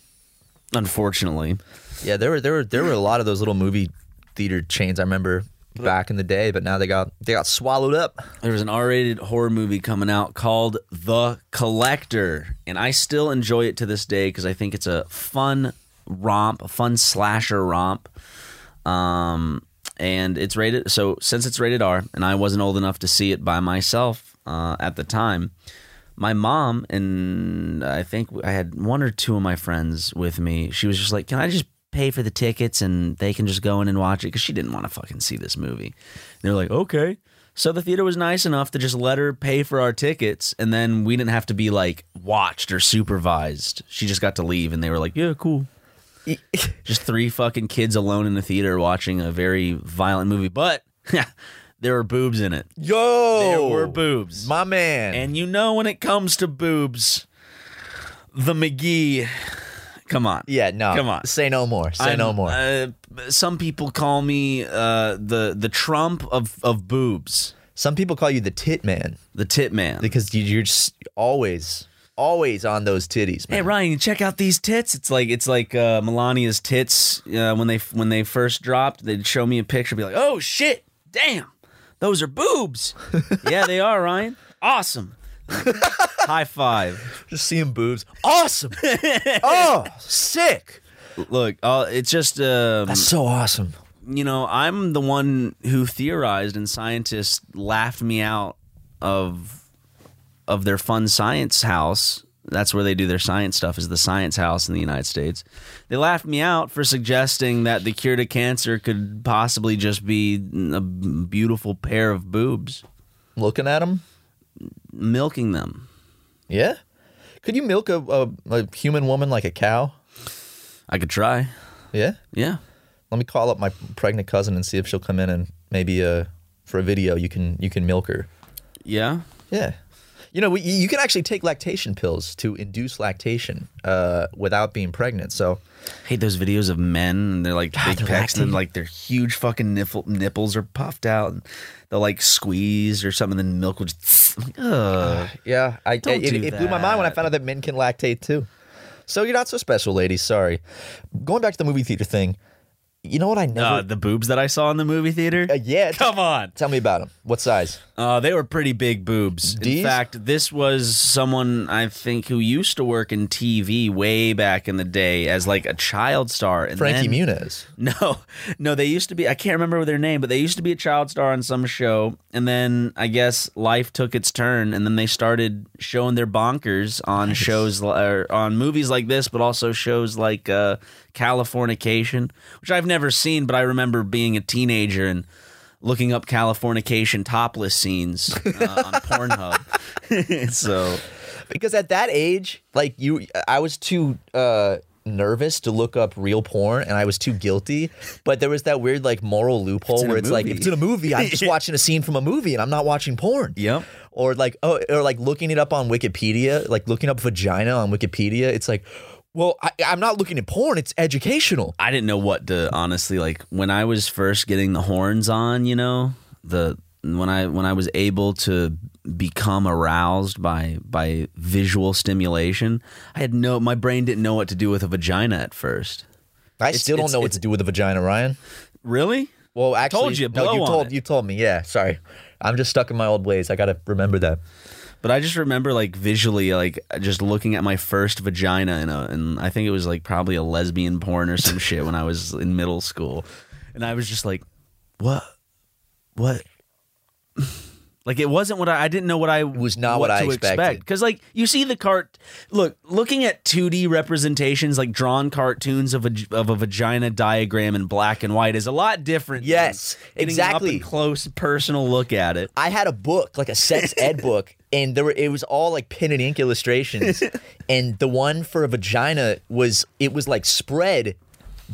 Unfortunately. Yeah, there were there were there were a lot of those little movie theater chains. I remember back in the day, but now they got they got swallowed up. there was an R-rated horror movie coming out called The Collector, and I still enjoy it to this day because I think it's a fun romp, a fun slasher romp. Um, and it's rated so since it's rated R, and I wasn't old enough to see it by myself uh, at the time. My mom and I think I had one or two of my friends with me. She was just like, "Can I just pay for the tickets and they can just go in and watch it?" Because she didn't want to fucking see this movie. They're like, "Okay." So the theater was nice enough to just let her pay for our tickets, and then we didn't have to be like watched or supervised. She just got to leave, and they were like, "Yeah, cool." just three fucking kids alone in the theater watching a very violent movie, but there were boobs in it. Yo, There were boobs. my man. And you know when it comes to boobs, the McGee. Come on. yeah, no, Come on. say no more. Say I'm- no more. Uh, some people call me uh, the the Trump of, of boobs, Some people call you the tit man the tit man. because you- you're just always always on those titties, man. Hey Ryan, check out these tits. It's like it's like uh, Melania's tits uh, when they when they first dropped. They'd show me a picture, be like, "Oh shit, damn, those are boobs." yeah, they are, Ryan. Awesome. High five. Just seeing boobs, awesome. oh, sick. Look, uh, it's just um, That's so awesome. you know I'm the one who theorized, and scientists laughed me out of of their fun science house. That's where they do their science stuff. Is the science house in the United States? They laughed me out for suggesting that the cure to cancer could possibly just be a beautiful pair of boobs, Looking at them, milking them. yeah. Could you milk a, a, a human woman like a cow? I could try. Yeah. Yeah. Let me call up my pregnant cousin and see if she'll come in and maybe uh for a video you can you can milk her. Yeah. Yeah. You know, we, you can actually take lactation pills to induce lactation uh, without being pregnant. So, I hate those videos of men and they're like big they're pecs and like their huge fucking nipple, nipples are puffed out and they'll like squeeze or something and then milk will just like, ugh. yeah, I, Don't it, it blew my mind when I found out that men can lactate too. So you're not so special, ladies. Sorry. Going back to the movie theater thing, you know what I never. Uh, the boobs that I saw in the movie theater. Uh, yeah, Come on. Tell me about them. What size? Uh, they were pretty big boobs. In fact, this was someone I think who used to work in TV way back in the day as like a child star. And Frankie then, Muniz. No, no, they used to be. I can't remember their name, but they used to be a child star on some show, and then I guess life took its turn, and then they started showing their bonkers on shows or on movies like this, but also shows like uh, Californication, which I've never seen, but I remember being a teenager and looking up Californication topless scenes uh, on Pornhub. so because at that age, like you, I was too uh, nervous to look up real porn, and I was too guilty. But there was that weird like moral loophole in where it's like, movie. if it's in a movie, I'm just watching a scene from a movie, and I'm not watching porn. Yep. Or like, oh, or like looking it up on Wikipedia, like looking up vagina on Wikipedia. It's like, well, I, I'm not looking at porn. It's educational. I didn't know what to honestly like when I was first getting the horns on, you know, the when I when I was able to become aroused by by visual stimulation, I had no my brain didn't know what to do with a vagina at first. I still don't it's- know what to do with a vagina, Ryan. Really? Well, actually, told you, no, you told it. you told me. Yeah, sorry. I'm just stuck in my old ways. I got to remember that. But I just remember like visually like just looking at my first vagina in a and I think it was like probably a lesbian porn or some shit when I was in middle school. And I was just like, "What? What?" Like it wasn't what I, I didn't know what I was not what I to expected. expect because like you see the cart look looking at 2D representations like drawn cartoons of a of a vagina diagram in black and white is a lot different. Yes, exactly. Close personal look at it. I had a book, like a sex ed book, and there were it was all like pen and ink illustrations. and the one for a vagina was it was like spread,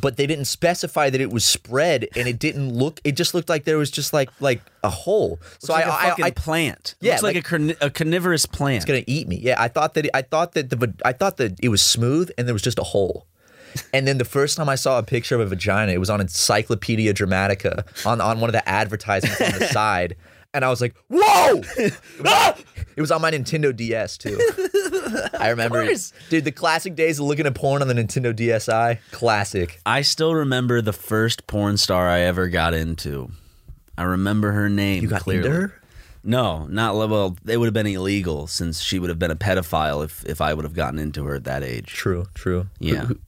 but they didn't specify that it was spread, and it didn't look. It just looked like there was just like like a hole. So like I, a I, fucking I, plant. Yeah, looks like, like- a, carni- a carnivorous plant. it's gonna eat me. Yeah, I thought that I thought that the I thought that it was smooth and there was just a hole. And then the first time I saw a picture of a vagina, it was on Encyclopedia Dramatica on, on one of the advertisements on the side. And I was like, whoa! It was, it was on my Nintendo DS too. I remember it. Dude, the classic days of looking at porn on the Nintendo DSi. Classic. I still remember the first porn star I ever got into. I remember her name. You got clearly. into her? No, not well. It would have been illegal since she would have been a pedophile if if I would have gotten into her at that age. True, true. Yeah. Who,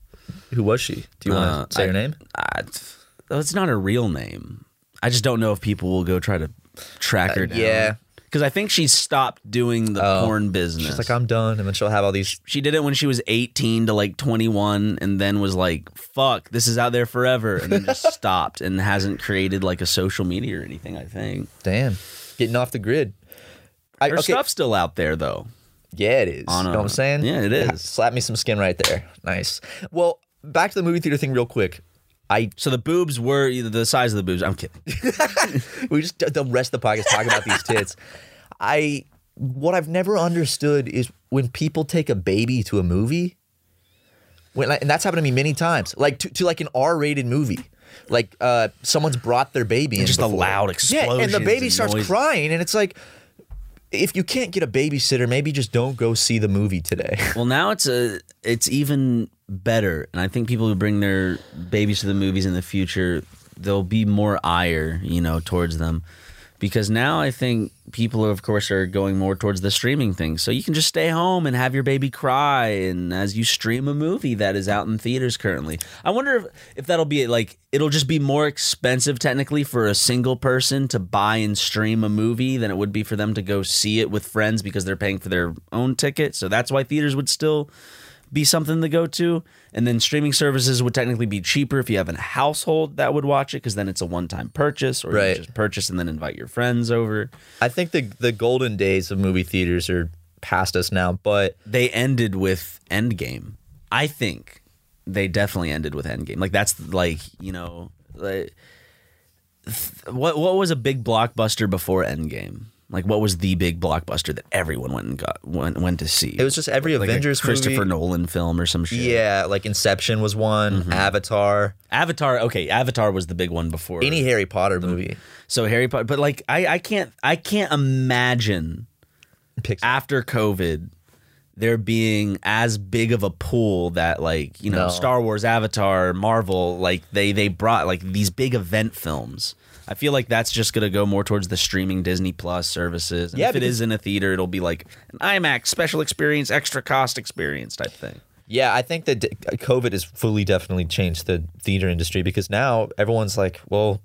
who, who was she? Do you want Uh, to say I- her name? I, it's not a real name. I just don't know if people will go try to track her down. Uh, yeah. because I think she stopped doing the Oh. porn business. She's like, I'm done. And then she'll have all these she did it when she was 18 to like 21 and then was like fuck this is out there forever and then just stopped and hasn't created like a social media or anything i think Damn, getting off the grid. I, her stuff's still out there though yeah, it is. On you a- know what I'm saying? yeah, it is. Slap me some skin right there. Nice. Well, back to the movie theater thing, real quick. I so the boobs were either the size of the boobs i'm kidding we just the rest of the podcast talking about these tits. I what I've never understood is when people take a baby to a movie, when and that's happened to me many times, like to, to like an R-rated movie. Like uh, someone's brought their baby in just a before. loud Yeah, and the baby and starts crying, and it's like, if you can't get a babysitter, maybe just don't go see the movie today. well now it's a it's even better and i think people who bring their babies to the movies in the future there'll be more ire you know towards them because now i think people of course are going more towards the streaming thing. So you can just stay home and have your baby cry and as you stream a movie that is out in theaters currently. I wonder if, if that'll be like it'll just be more expensive technically for a single person to buy and stream a movie than it would be for them to go see it with friends because they're paying for their own ticket. So that's why theaters would still be something to go to. And then streaming services would technically be cheaper if you have a household that would watch it because then it's a one time purchase or Right. you just purchase and then invite your friends over. I think the the golden days of movie theaters are past us now. But they ended with Endgame. I think they definitely ended with Endgame. Like that's like you know, like, what what was a big blockbuster before Endgame? Like what was the big blockbuster that everyone went and got went went to see? it was just every like Avengers Christopher movie. Nolan film or some shit. Yeah, like Inception was one, Mm-hmm. Avatar, Avatar. Okay, Avatar was the big one before any Harry Potter movie. So Harry Potter, but like I I can't I can't imagine Pixar. after COVID there being as big of a pool that like you know No. Star Wars, Avatar, Marvel, like they they brought like these big event films. I feel like that's just gonna go more towards the streaming Disney Plus services. And Yeah, if it is in a theater, it'll be like an IMAX special experience, extra cost experience type thing. Yeah, I think that COVID has fully definitely changed the theater industry because now everyone's like, well,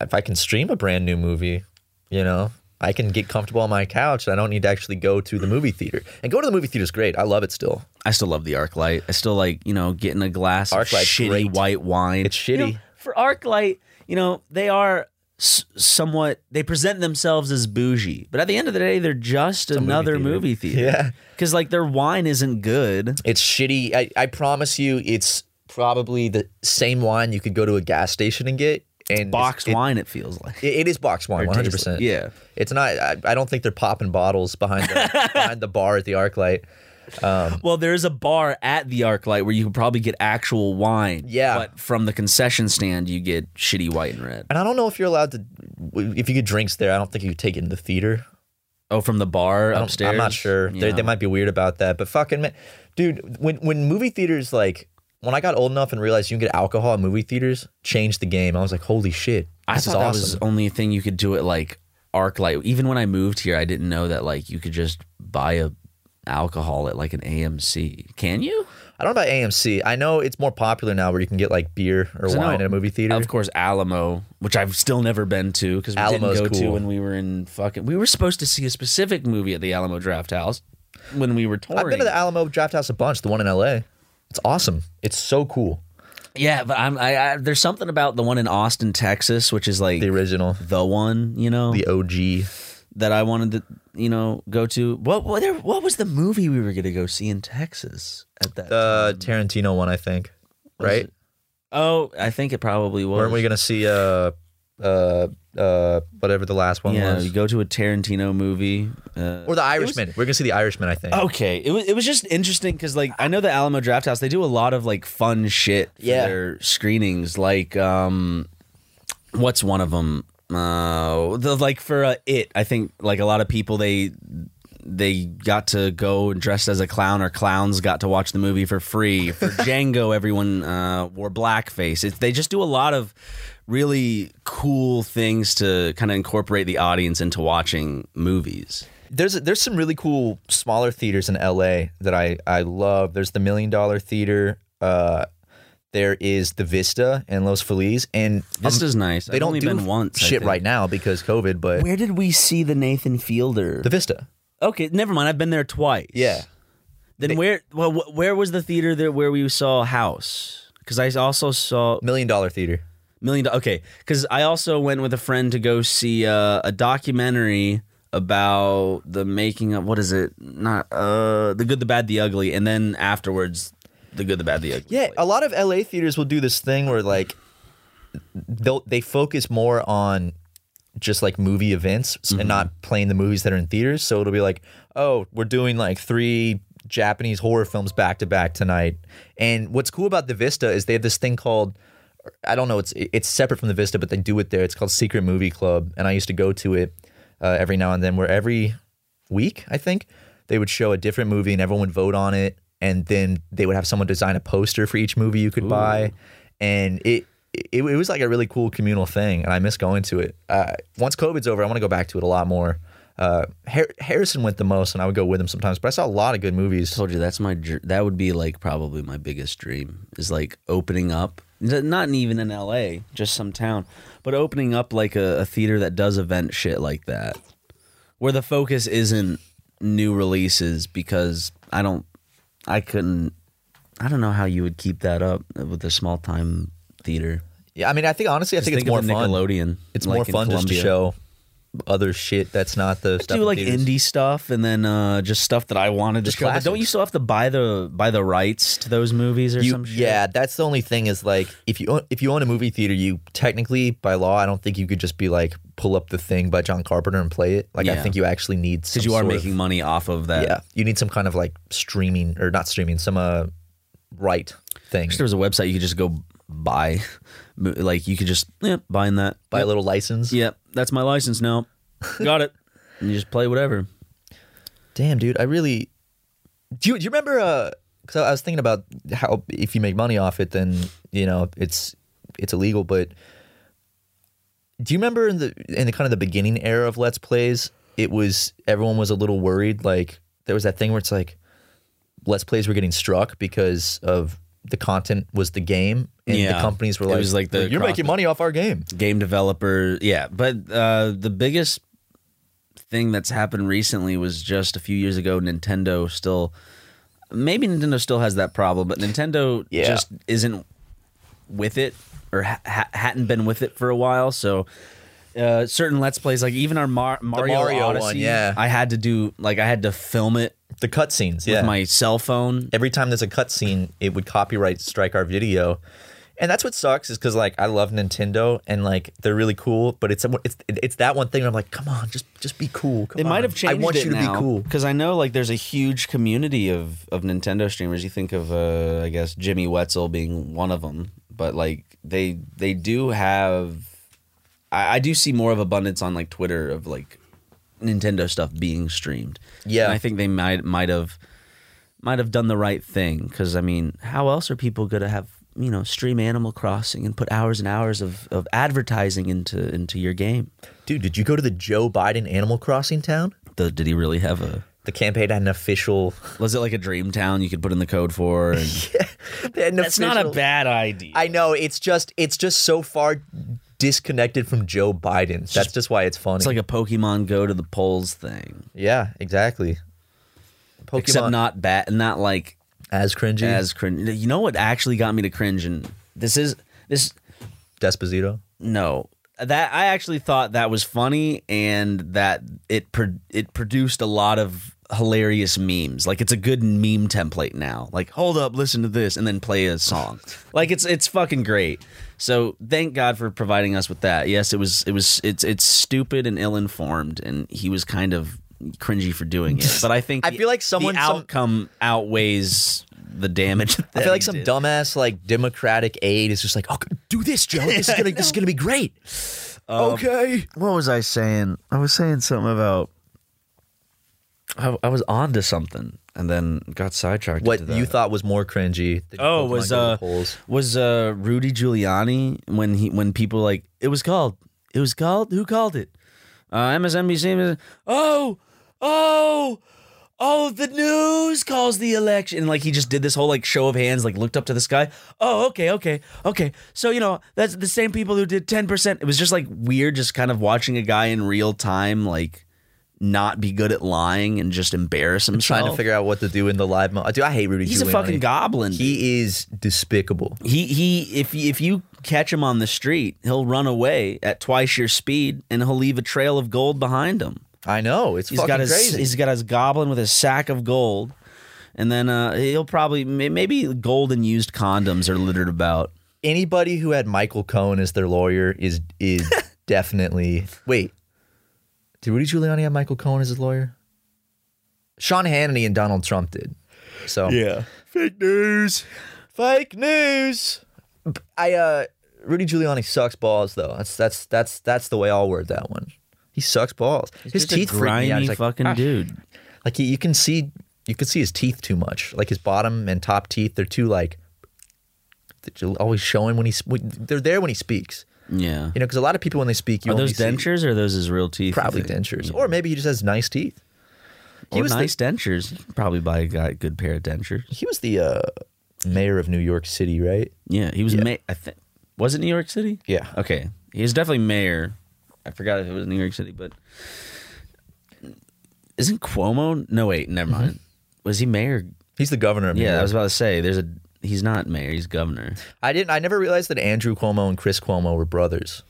if I can stream a brand new movie, you know, I can get comfortable on my couch. And I don't need to actually go to the movie theater. And go to the movie theater is great. I love it still. I still love the ArcLight. I still like, you know, getting a glass of ArcLight's shitty great. white wine. It's You know, shitty. for ArcLight, you know, they are s- somewhat they present themselves as bougie, but at the end of the day, they're just another movie theater. Yeah. Cuz like their wine isn't good. It's shitty. I, I promise you, it's probably the same wine you could go to a gas station and get. And Boxed it, wine it feels like. It, it is boxed wine, Or one hundred tastes percent. like- yeah. it's not. I, I don't think they're popping bottles behind the, behind the bar at the ArcLight. Well, there's a bar at the ArcLight where you could probably get actual wine. Yeah. But from the concession stand you get shitty white and red. And I don't know if you're allowed to, if you get drinks there. I don't think you could take it in the theater. Oh, from the bar upstairs. I'm not sure. They, Yeah. they might be weird about that. But fucking man, dude, when when movie theaters like when I got old enough and realized you can get alcohol in movie theaters, changed the game. I was like, holy shit, I this thought is that awesome. was only a thing you could do at like ArcLight. Even when I moved here, I didn't know that like you could just buy a alcohol at like an AMC. Can you? I don't know about AMC. I know it's more popular now where you can get like beer or wine know- at a movie theater. Of course, Alamo, which I've still never been to because we Alamo's didn't go to when we were in fucking. We were supposed to see a specific movie at the Alamo Draft House when we were touring. I've been to the Alamo Draft House a bunch. The one in LA. It's awesome. It's so cool. yeah, but I'm. I, I there's something about the one in Austin, Texas, which is like The original, the one. You know, the OG. That I wanted to, you know, go to. What what, there, what was the movie we were going to go see in Texas at that? The Tarantino one, I think. Right? oh, I think it probably was. Weren't we gonna see uh uh uh whatever the last one yeah, was? you go to a Tarantino movie. Uh, or the Irishman. We're gonna see the Irishman, I think. okay, it was it was just interesting because like I know the Alamo Draft House they do a lot of like fun shit for Yeah. their screenings. Like, um, what's one of them? Uh, the like for uh, it, I think like a lot of people they they got to go and dressed as a clown or clowns got to watch the movie for free. For Django, everyone uh, wore blackface. It's, they just do a lot of really cool things to kind of incorporate the audience into watching movies. There's there's some really cool smaller theaters in LA that I I love. There's the Million Dollar Theater. Uh, there is the Vista and Los Feliz, and um, Vista's nice. They I've don't only do been once. I shit think. right now because COVID, but Where did we see the Nathan Fielder? the Vista. okay, never mind. I've been there twice. Yeah. Then where? Well, wh- where was the theater there where we saw House? Because I also saw Million Dollar Theater. Million. Do- okay, because I also went with a friend to go see uh, a documentary about the making of what is it? Not uh, the good, the bad, the ugly, and then afterwards, the good, the bad, the ugly. Yeah, a lot of LA theaters will do this thing where like they'll they focus more on just like movie events and not playing the movies that are in theaters. So it'll be like, oh, we're doing like three Japanese horror films back to back tonight. And what's cool about the Vista is they have this thing called I don't know, it's it's separate from the Vista, but they do it there. It's called Secret Movie Club, and I used to go to it uh, every now and then. Where every week, I think they would show a different movie, and everyone would vote on it, and then they would have someone design a poster for each movie you could buy, and it, it it was like a really cool communal thing, and I miss going to it. Uh, once COVID's over, I want to go back to it a lot more. Uh, Har- Harrison went the most, and I would go with him sometimes. But I saw a lot of good movies. told you that's my dr- that would be like probably my biggest dream is like opening up not even in LA just some town but opening up like a, a theater that does event shit like that where the focus isn't new releases because I don't I couldn't I don't know how you would keep that up with a small time theater Yeah, I mean, I think honestly, I Just think, it's more fun. Nickelodeon It's like more fun just to show other shit that's not the stuff do like theaters? indie stuff and then uh, just stuff that I wanted to Just show. But don't you still have to buy the buy the rights to those movies or You, some shit? yeah, that's the only thing is like if you own, if you own a movie theater, you technically by law, I don't think you could just be like pull up the thing by John Carpenter and play it. Like I think you actually need because you are sort of- making money off of that. yeah, you need some kind of like streaming or not streaming, some uh right thing. There was a website you could just go buy, like you could just yeah buying that. Buy Yep. a little license. Yep, that's my license now. Got it. And you just play whatever. Damn, dude, I really. Do you do you remember? Uh, because I was thinking about how if you make money off it, then you know it's it's illegal. But do you remember in the in the kind of the beginning era of Let's Plays, it was everyone was a little worried. Like there was that thing where it's like Let's Plays were getting struck because of the content was the game, and the companies were It like, was like the "You're making money off our game." game developer yeah but uh the biggest thing that's happened recently was just a few years ago nintendo still maybe nintendo still has that problem but nintendo Yeah. just isn't with it or ha- hadn't been with it for a while so uh, certain let's plays like even our Mar- Mario, Mario one, Odyssey, yeah. I had to do like I had to film it The cutscenes, yeah. with my cell phone. every time there's a cutscene, it would copyright strike our video. And that's what sucks is because like I love Nintendo and like they're really cool, but it's it's it's that one thing. Where I'm like, come on, just just be cool. Come They on. might have changed I want you to be cool. because I know like there's a huge community of of Nintendo streamers. You think of uh, I guess Jimmy Whetzel being one of them, but like they they do have. I, I do see more of abundance on like Twitter of like Nintendo stuff being streamed. Yeah. and I think they might might have might have done the right thing because I mean, how else are people gonna have you know stream Animal Crossing and put hours and hours of, of advertising into into your game? Dude, did you go to the Joe Biden Animal Crossing town? The, did he really have a? The campaign had an official. Was it like a dream town you could put in the code for? And they had an That's not a bad idea. I know it's just it's just so far disconnected from Joe Biden. That's just why it's funny. it's like a Pokemon Go to the polls thing, yeah, exactly. Pokemon except not bad, not like as cringy as cringe. You know what actually got me to cringe? And this is this Despacito. no that I actually thought that was funny and that it pro- it produced a lot of hilarious memes. Like it's a good meme template now. Like hold up, listen to this, and then play a song. like it's it's fucking great. So thank God for providing us with that. Yes, it was it was it's it's stupid and ill informed, and he was kind of cringy for doing it. But I think I feel like someone- the some- outcome outweighs the damage. I feel like some dumbass like Democratic aide is just like, oh, do this, Joe. This is gonna this is gonna be great. Um, okay. what was I saying? I was saying something about. I, I was on to something and then got sidetracked. What into that. you thought was more cringy? Oh, was uh polls. was uh Rudy Giuliani when he when people like it was called it was called who called it uh MSNBC oh oh oh the news calls the election and like he just did this whole like show of hands like looked up to the sky oh okay okay okay so you know that's the same people who did 10% it was just like weird just kind of watching a guy in real time like not be good at lying and just embarrass himself trying to figure out what to do in the live mode. Dude, I hate Rudy. he's a fucking goblin He is despicable. he he if if you catch him on the street, he'll run away at twice your speed and he'll leave a trail of gold behind him. I know it's He's fucking got his crazy. he's got his goblin with his sack of gold. And then uh, he'll probably maybe gold and used condoms are littered about. Anybody who had Michael Cohen as their lawyer is is definitely wait. Did Rudy Giuliani have Michael Cohen as his lawyer? Sean Hannity and Donald Trump did. So yeah, Fake news. Fake news. I uh Rudy Giuliani sucks balls though. That's that's that's that's the way I'll word that one. He sucks balls. his Just a teeth freak me out. grimy He's like, fucking "Ah." dude. Like he, you can see you can see his teeth too much. Like his bottom and top teeth, they're too like they're always showing when he's they're there when he speaks. Yeah. You know, because a lot of people when they speak, you Are those see- dentures or are those his real teeth? Probably dentures, Yeah. or maybe he just has nice teeth. He Or was the- nice dentures. You could Probably buy a guy a good pair of dentures. He was the uh, mayor of New York City, right? Yeah, he was Yeah. ma- I think was it New York City? Yeah. Okay. He was definitely mayor. I forgot if it was New York City, but isn't Cuomo? No, wait, never mind. Was he mayor? He's the governor of New Yeah. I was about to say. There's a. He's not mayor. He's governor. I didn't. I never realized that Andrew Cuomo and Chris Cuomo were brothers.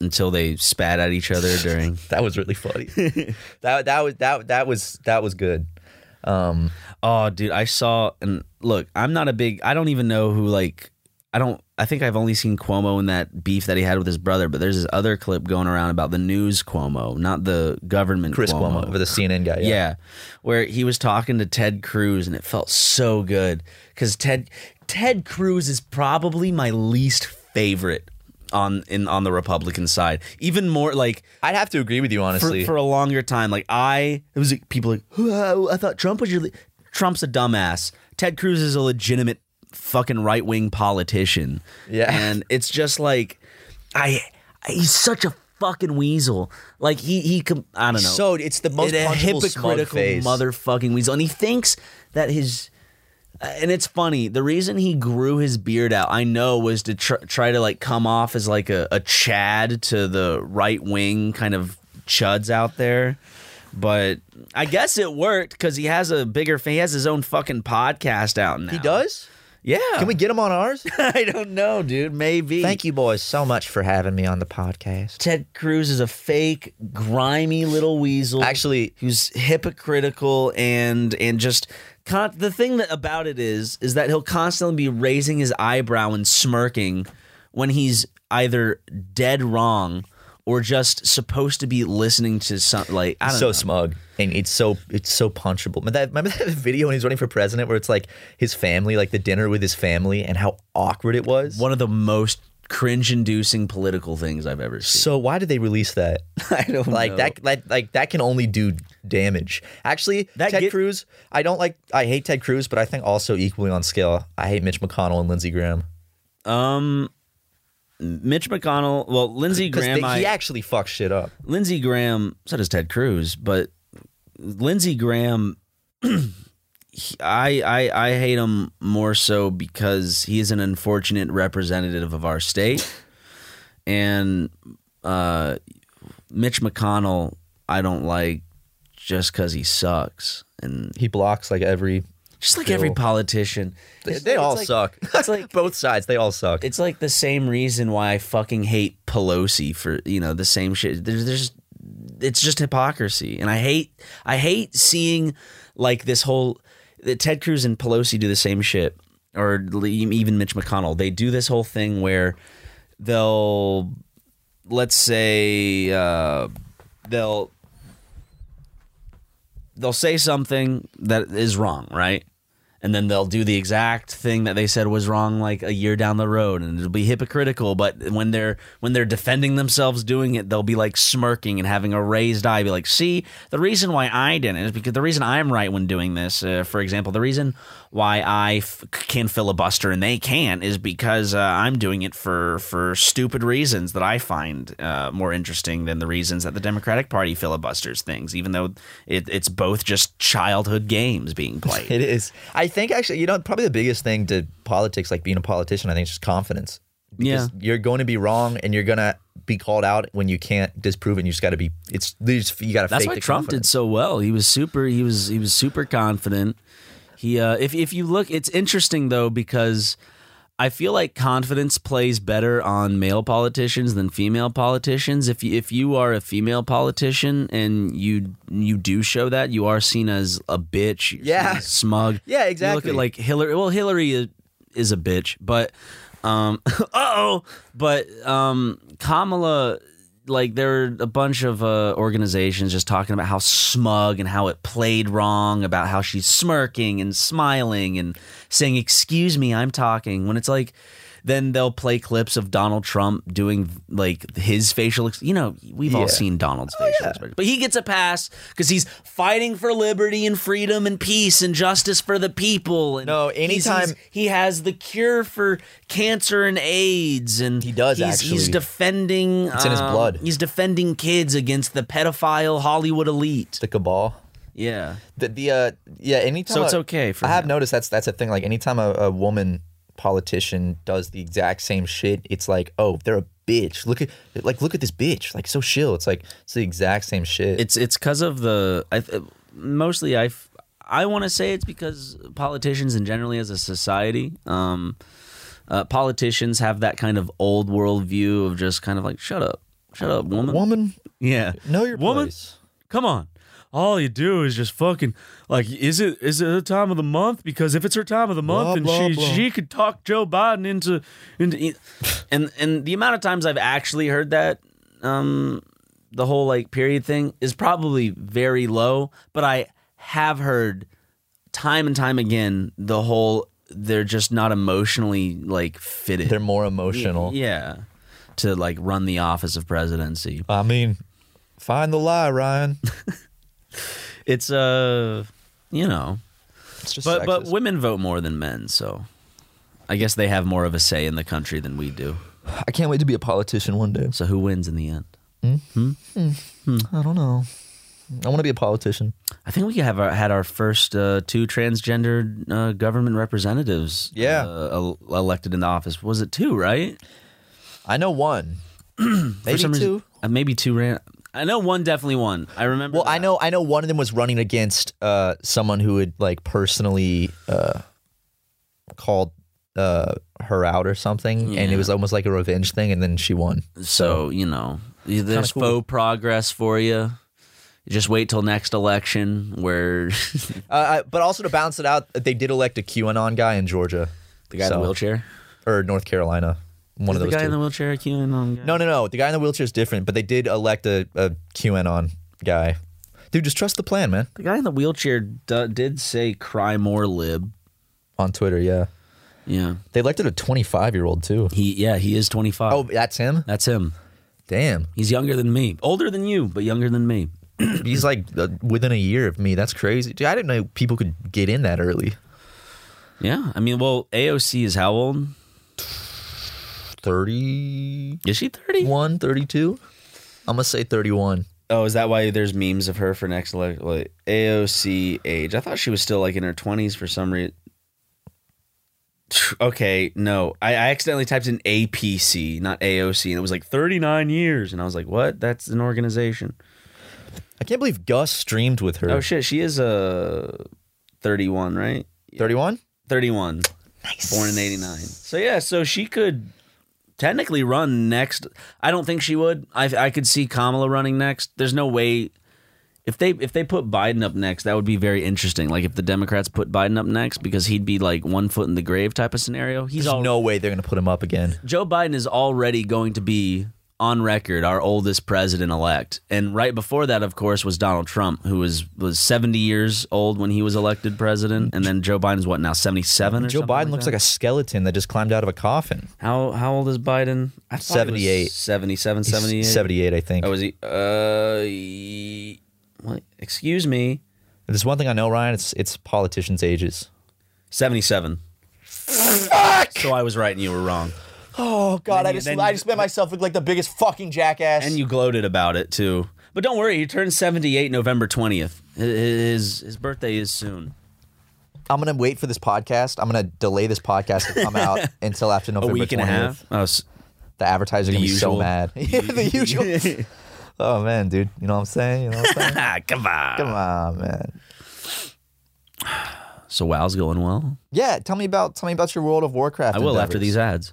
until they spat at each other during. That was really funny. that that was that that was that was good. Um, Oh, dude, I saw and look, I'm not a big. I don't even know who like. I don't. I think I've only seen Cuomo in that beef that he had with his brother, but there's this other clip going around about the news Cuomo, not the government. Chris Cuomo, over the CNN guy. yeah. Yeah. where he was talking to Ted Cruz, and it felt so good because Ted Ted Cruz is probably my least favorite on in on the Republican side. Even more like I'd have to agree with you for, honestly. for a longer time. Like I, it was like, people like, "Oh, I thought Trump was your. le-" Trump's a dumbass. Ted Cruz is a legitimate fucking right wing politician. Yeah. and it's just like, I, he's such a fucking weasel. Like he he, I don't know. So it's the most hypocritical motherfucking weasel, and he thinks that his. uh, And it's funny. The reason he grew his beard out, I know, was to tr- try to like come off as like a, a Chad to the right wing kind of chuds out there. But I guess it worked because he has a bigger. He has his own fucking podcast out now. he does. Yeah. Can we get him on ours? I don't know, dude. Maybe. Thank you, boys, so much for having me on the podcast. Ted Cruz is a fake, grimy little weasel. Actually- who's hypocritical and and just con- the thing that about it is is that he'll constantly be raising his eyebrow and smirking when he's either dead wrong or just supposed to be listening to some like I don't so know. smug and it's so it's so punchable. Remember that, remember that video when he's running for president where it's like his family, like the dinner with his family, and how awkward it was. One of the most cringe-inducing political things I've ever seen. So why did they release that? I don't like know. that. Like, like that can only do damage. Actually, That Ted get- Cruz. I don't like. I hate Ted Cruz, but I think also equally on scale, I hate Mitch McConnell and Lindsey Graham. Um, Mitch McConnell. Well, Lindsey Graham. I, he actually fucks shit up. Lindsey Graham, so does Ted Cruz, but Lindsey Graham, he- I, I I hate him more so because he is an unfortunate representative of our state, and uh, Mitch McConnell, I don't like just because he sucks, and He blocks like every. Just like every politician, They, they all like- suck. It's like Both sides. They all suck. it's like the same reason why I fucking hate Pelosi for you know the same shit. There's, there's it's just hypocrisy, and I hate I hate seeing like this whole that Ted Cruz and Pelosi do the same shit, or even Mitch McConnell. They do this whole thing where they'll let's say uh, they'll they'll say something that is wrong, right? And then they'll do the exact thing that they said was wrong like a year down the road and it'll be hypocritical, but when they're when they're defending themselves doing it, they'll be like smirking and having a raised eye be like, "See, the reason why I didn't is because the reason I'm right when doing this, uh, for example, the reason why I f- can filibuster and they can't is because uh, I'm doing it for for stupid reasons that I find uh, more interesting than the reasons that the Democratic Party filibusters things, even though it, it's both just childhood games being played. It is. I think actually, you know, probably the biggest thing to politics, like being a politician, I think is just confidence. Because you're going to be wrong and you're going to be called out when you can't disprove it. And you just got to be, it's, you got to That's why Trump did so well. He was super. He was he was super confident. He uh, if if you look, it's interesting though because I feel like confidence plays better on male politicians than female politicians. If you, if you are a female politician and you you do show that, you are seen as a bitch. Yeah. smug. Yeah, You exactly. look at like Hillary. Well, Hillary is, is a bitch, but um, uh oh, but um, Kamala like there are a bunch of uh, organizations just talking about how smug and how it played wrong, about how she's smirking and smiling and saying, "Excuse me, I'm talking." When it's like, then they'll play clips of Donald Trump doing like his facial. Ex- you know, we've all seen Donald's facial expression, but he gets a pass because he's fighting for liberty and freedom and peace and justice for the people. And No, anytime- he has the cure for cancer and AIDS, and He does, He's, he's defending. It's in his um, blood. He's defending kids against the pedophile Hollywood elite. The cabal. Yeah, The, the uh, yeah, anytime. So it's okay for I have him. noticed that's that's a thing. Like anytime a, a woman politician does the exact same shit, it's like, oh, they're a bitch. Look at like look at this bitch. Like so chill. It's like it's the exact same shit. it's it's because of the. I th- mostly I f- I want to say it's because politicians and generally as a society, um, uh, politicians have that kind of old world view of just kind of like shut up. Shut up, woman. Woman, Yeah. know your woman. place. Come on. All you do is just fucking like is it is it her time of the month? Because if it's her time of the month Blah, and blah, she blah. she could talk Joe Biden into into and and the amount of times I've actually heard that um the whole like period thing is probably very low, but I have heard time and time again the whole they're just not emotionally like fitted. They're more emotional. Yeah. To like run the office of presidency. I mean, find the lie, Ryan. It's uh you know, It's just but but women vote more than men, so I guess they have more of a say in the country than we do. I can't wait to be a politician one day. So who wins in the end? I don't know. I want to be a politician. I think we have our, had our first uh, two transgender uh, government representatives. Yeah. uh, el- elected in the office. Was it two? Right? I know one. Maybe two. reason- uh, maybe two ran. I know one definitely won. I remember. Well, I know I know one of them was running against uh, someone who had like personally uh, called uh, her out or something, and it was almost like a revenge thing, and then she won. So you know, there's cool. faux progress for you. Just wait till next election, where Uh, I- but also to balance it out, they did elect a QAnon guy in Georgia, the guy in So- the wheelchair. or North Carolina. One Is of the those guy two. in the wheelchair, QAnon guy? no, no, no. The guy in the wheelchair is different, but they did elect a, a QAnon guy. Dude, just trust the plan, man. The guy in the wheelchair d- did say cry more lib. On Twitter, yeah. Yeah. They elected a 25 year old too. He yeah, he is 25. Oh, that's him. That's him. Damn, He's younger than me. Older than you, but younger than me. he's like uh, within a year of me. That's crazy. Dude, I didn't know people could get in that early. Yeah. I mean, well, AOC is how old? 31, Is she 30? 32. I'm gonna say 31. Oh, is that why there's memes of her for next election? Like AOC age. I thought she was still like in her 20s for some reason. Okay, no. I, I accidentally typed in APC, not AOC, and it was like 39 years. And I was like, what? That's an organization. I can't believe Gus streamed with her. Oh, shit. She is uh, 31, right? 31. 31. Nice. Born in 89. So, yeah, so she could technically run next. I don't think she would. I, I could see Kamala running next. There's no way. If they if they put Biden up next, that would be very interesting. Like if the Democrats put Biden up next, because he'd be like one foot in the grave type of scenario. He's There's all no way they're gonna put him up again. Joe Biden is already going to be on record our oldest president elect. And right before that, of course, was Donald Trump, who was was 70 years old when he was elected president. And then Joe Biden's what now 77 Joe Biden looks like a skeleton that just climbed out of a coffin. How how old is Biden? I thought he was 78. 77, He's 78. 78, I think. Oh, is he? Uh, he- what? Excuse me. There's one thing I know, Ryan. It's it's politicians' ages. 77. Fuck! So I was right and you were wrong. Oh God, I just then I just made myself look like the biggest fucking jackass. And you gloated about it too. But don't worry, he turns 78 November 20th. His his birthday is soon. I'm gonna wait for this podcast. I'm gonna delay this podcast to come out until after November. A week and a 20th. half. Oh, s- The advertisers are gonna be so mad. yeah, the usual. oh man, dude. You know what I'm saying? You know what I'm saying? come on. Come on, man. So WoW's going well. Yeah, tell me about tell me about your World of Warcraft. I will after these ads.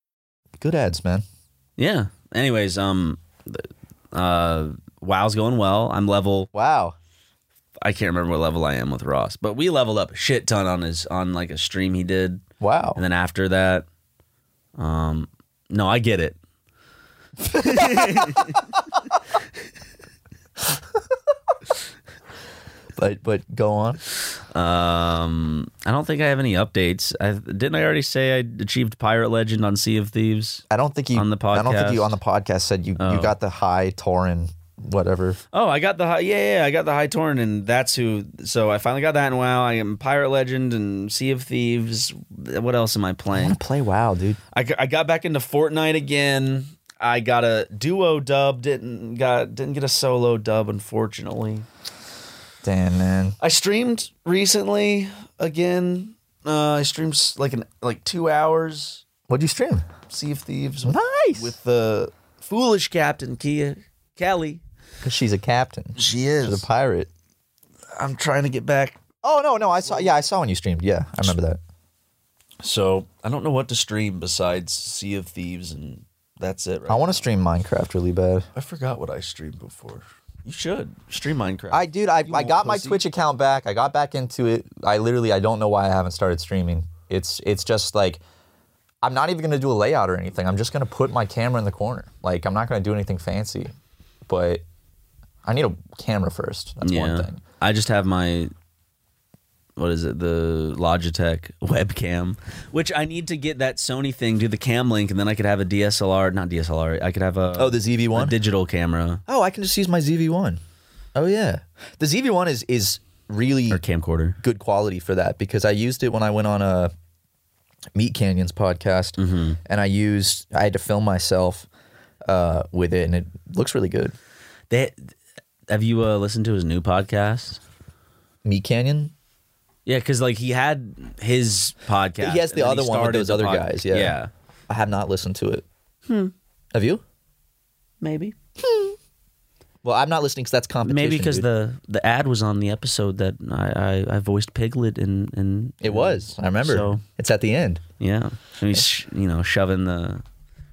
Good ads, man. Yeah. Anyways, um, uh, WoW's going well. I'm level. Wow. I can't remember what level I am with Ross, but we leveled up a shit ton on his on like a stream he did, Wow. and then after that, um, no, I get it. but but go on. Um, I don't think I have any updates. I didn't. I already say I achieved pirate legend on Sea of Thieves. I don't think you On the podcast. I don't think you on the podcast said you Oh. you got the high Tauren whatever. Oh, I got the high, yeah, yeah, I got the high Tauren, and that's who. So I finally got that in WoW. I am pirate legend and Sea of Thieves. What else am I I playing? to play WoW, dude. I, I got back into Fortnite again. I got a duo dub. Didn't got didn't get a solo dub, unfortunately. Damn, man. I streamed recently again. Uh, I streamed like an like two hours. What'd you stream? Sea of Thieves. Nice. with the foolish captain Kia Kelly. Because she's a captain. She is. She's a pirate. I'm trying to get back. Oh no, no, I saw. Yeah, I saw when you streamed. Yeah, I remember that. So I don't know what to stream besides Sea of Thieves, and that's it. Right I want to stream Minecraft really bad. I forgot what I streamed before. You should stream Minecraft. I dude, I, You I won't got my pussy. Twitch account back. I got back into it. I literally I don't know why I haven't started streaming. It's it's just like I'm not even gonna do a layout or anything. I'm just gonna put my camera in the corner. Like I'm not gonna do anything fancy. But I need a camera first. That's yeah. one thing. I just have my what is it? The Logitech webcam, which I need to get that Sony thing, do the cam link, and then I could have a DSLR, not DSLR. I could have a Oh, the ZV-1? a digital camera Oh, I can just use my ZV-1. Oh yeah, the ZV-1 is is really or camcorder. good quality for that because I used it when I went on a Meat Canyons podcast, Mm-hmm. and I used I had to film myself uh, with it, and it looks really good. They have you uh, listened to his new podcast? Meat Canyon. Yeah, because like he had his podcast. He has the other one with those other pod- guys, yeah. yeah, I have not listened to it. Hmm. Have you? maybe. Hmm. Well, I'm not listening because that's competition. Maybe because dude. the the ad was on the episode that I I, I voiced Piglet and in it was. I remember. So it's at the end. yeah, and he's you know shoving the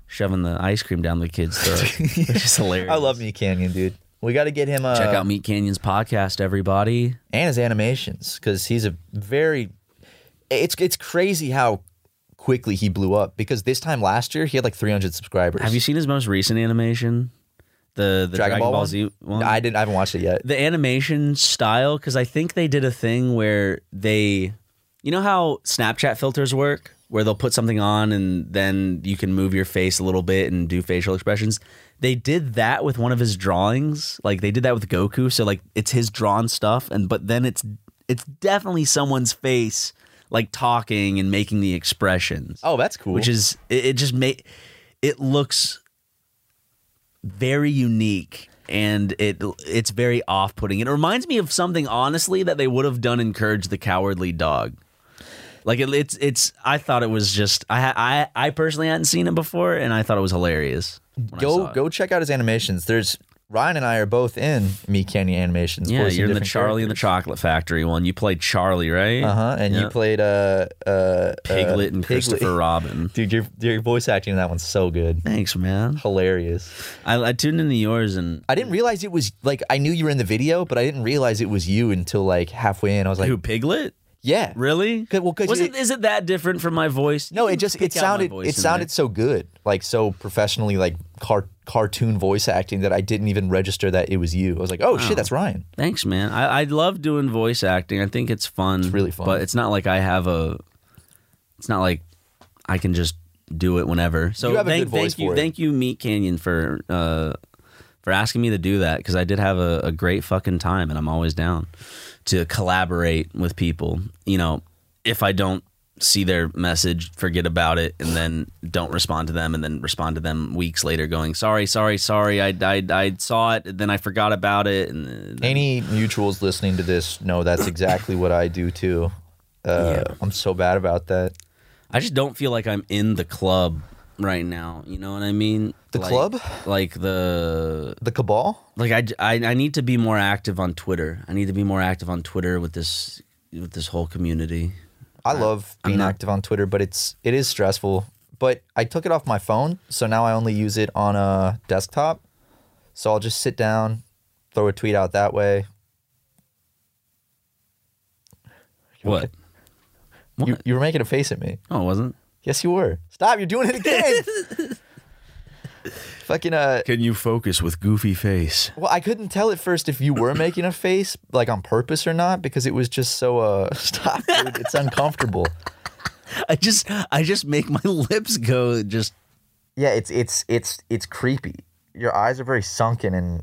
shoving the ice cream down the kid's throat, which is hilarious. I love Meat Canyon, dude. We got to get him. Uh, Check out Meat Canyon's podcast, everybody. and his animations because he's a very. It's it's crazy how quickly he blew up because this time last year he had like 300 subscribers. Have you seen his most recent animation? The the Dragon, Ball, one? Z one. I didn't. I haven't watched it yet. the animation style because I think they did a thing where they, you know how Snapchat filters work, where they'll put something on and then you can move your face a little bit and do facial expressions. They did that with one of his drawings, like they did that with Goku. So like it's his drawn stuff, and but then it's it's definitely someone's face like talking and making the expressions Oh, that's cool. which is it, it just made it looks very unique and it it's very off-putting. It reminds me of something honestly that they would have done in Courage the Cowardly Dog. Like it, it's it's I thought it was just I I I personally hadn't seen it before and I thought it was hilarious. go go check out his animations. There's Ryan and I are both in Meat Canyon animations. Yeah, you're in the Charlie and the Chocolate Factory one. You played Charlie, right? Uh huh. And you played uh uh Piglet uh, and Christopher Robin. Dude, your your voice acting in that one's so good. Thanks, man. Hilarious. I, I tuned into yours and I didn't realize it was like I knew you were in the video, but I didn't realize it was you until like halfway in. I was like, who Piglet? Yeah, Really? well, was it- it is it that different from my voice? No, it just it pick out my sounded it sounded there. so good, like so professionally, like car- cartoon voice acting that I didn't even register that it was you. I was like, oh shit, that's Ryan. Thanks, man. I, I love doing voice acting. I think it's fun. It's really fun. but it's not like I have a. It's not like I can just do it whenever. So You have a thank, thank you, thank you, Meat Canyon, for uh, for asking me to do that because I did have a, a great fucking time, and I'm always down to collaborate with people. You know, if I don't see their message, forget about it, and then don't respond to them, and then respond to them weeks later, going, "Sorry, sorry, sorry, I I, I saw it, then I forgot about it." And then- Any mutuals listening to this know that's exactly what I do too. Uh, Yeah. I'm so bad about that. I just don't feel like I'm in the club right now. You know what I mean? The Like- club? like the The cabal. like I, I I need to be more active on Twitter. I need to be more active on Twitter with this with this whole community. I uh, love being not- active on Twitter, but it's it is stressful. But I took it off my phone, so now I only use it on a desktop. So I'll just sit down, throw a tweet out that way. What? What? You, you were making a face at me. oh, it wasn't. Yes, you were. Stop! You're doing it again. Fucking uh. Can you focus with goofy face? Well, I couldn't tell at first if you were making a face like on purpose or not because it was just so uh. Stop, dude. It's uncomfortable. I just I just make my lips go just Yeah, it's it's it's it's creepy. Your eyes are very sunken, and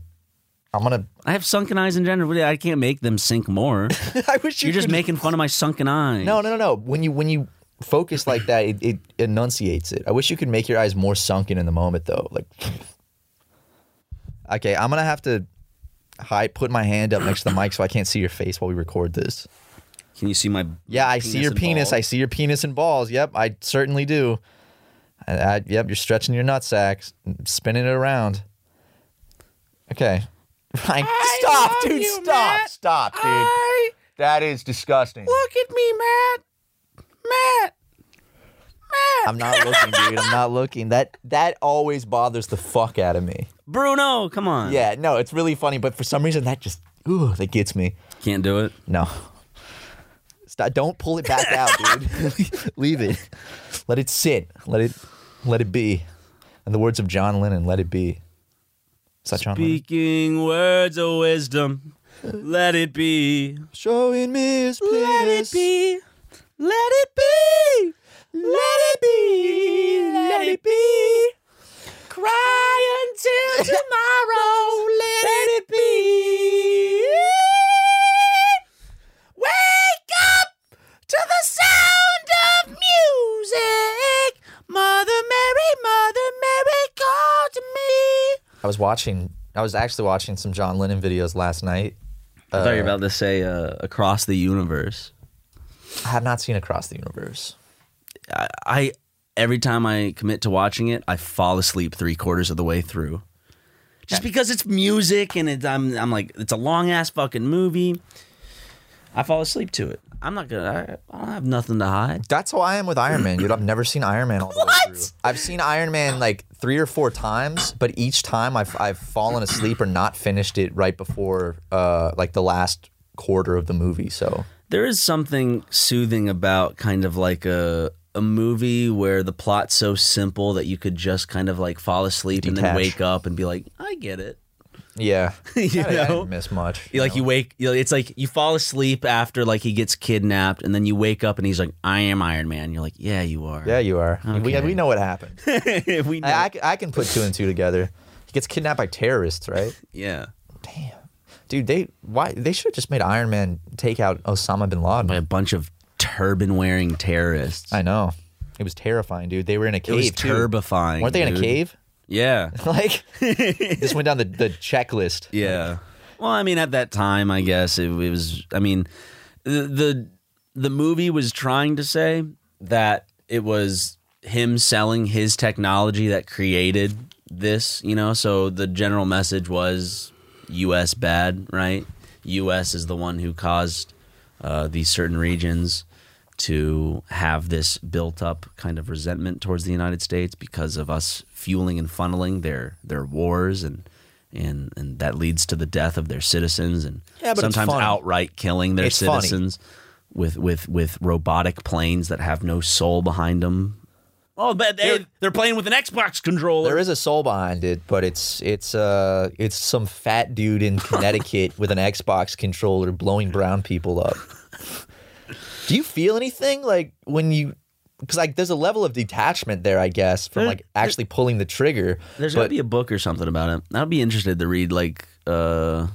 I'm gonna. I have sunken eyes in general. I can't make them sink more. I wish you You're just could- making fun of my sunken eyes. No, no, no, no. When you when you focus like that, it, it enunciates it. I wish you could make your eyes more sunken in the moment, though. Like, okay, I'm gonna have to hide, put my hand up next to the mic so I can't see your face while we record this. Can you see my? Yeah, I see your and penis. I see your penis and balls. Yep, I certainly do. I, I, yep, you're stretching your nutsack, spinning it around. Okay. Ryan, stop, dude. stop. Stop, dude. that is disgusting. Look at me, Matt. Matt. I'm not looking, dude. I'm not looking. That that always bothers the fuck out of me. Bruno, come on. Yeah, no, it's really funny, but for some reason that just ooh, that gets me. Can't do it. No. Stop, don't pull it back out, dude. Leave it. Let it sit. Let it let it be. In the words of John Lennon, let it be. Is that John Lennon? Speaking words of wisdom, let it be. Showing me his Let it be. Let it be. Let it be. Let it be. Cry until tomorrow. Let it be. Wake up to the sound of music. Mother Mary, Mother Mary, call to me. I was watching I was actually watching some John Lennon videos last night. I thought you were about to say uh, across the universe. I have not seen Across the Universe. I, I every time I commit to watching it, I fall asleep three quarters of the way through. Just because it's music and it's, I'm I'm like it's a long ass fucking movie. I fall asleep to it. I'm not gonna. I, I don't have nothing to hide. That's how I am with Iron Man, dude. I've never seen Iron Man all the way through. I've seen Iron Man like three or four times, but each time I've I've fallen asleep or not finished it right before uh like the last quarter of the movie. So There is something soothing about kind of like a a movie where the plot's so simple that you could just kind of like fall asleep and then wake up and be like, I get it. yeah, You I, I know? didn't miss much. You like you wake you know, it's like you fall asleep after like he gets kidnapped and then you wake up and he's like I am Iron Man you're like yeah you are Yeah, you are. We, Okay. we know what happened. we know. I, I I can put two and two together. He gets kidnapped by terrorists, right? yeah Damn, dude. They why they should have just made Iron Man take out Osama bin Laden. by a bunch of turban wearing terrorists I know. It was terrifying, dude. They were in a cave. it was too. turbifying Weren't they in a cave? yeah like just went down the, the checklist. yeah well I mean at that time I guess it, it was I mean the, the the movie was trying to say that it was him selling his technology that created this, you know. So the general message was U.S. bad, right? U.S. is the one who caused uh, these certain regions to have this built up kind of resentment towards the United States because of us fueling and funneling their their wars and and and that leads to the death of their citizens and Yeah, sometimes outright killing their It's funny. citizens with with with robotic planes that have no soul behind them. Oh, but they they're playing with an Xbox controller. There is a soul behind it, but it's it's uh it's some fat dude in Connecticut with an Xbox controller blowing brown people up. Do you feel anything like when you because like there's a level of detachment there, I guess, from There- like actually pulling the trigger. There's but got to be a book or something about it. I'd be interested to read like uh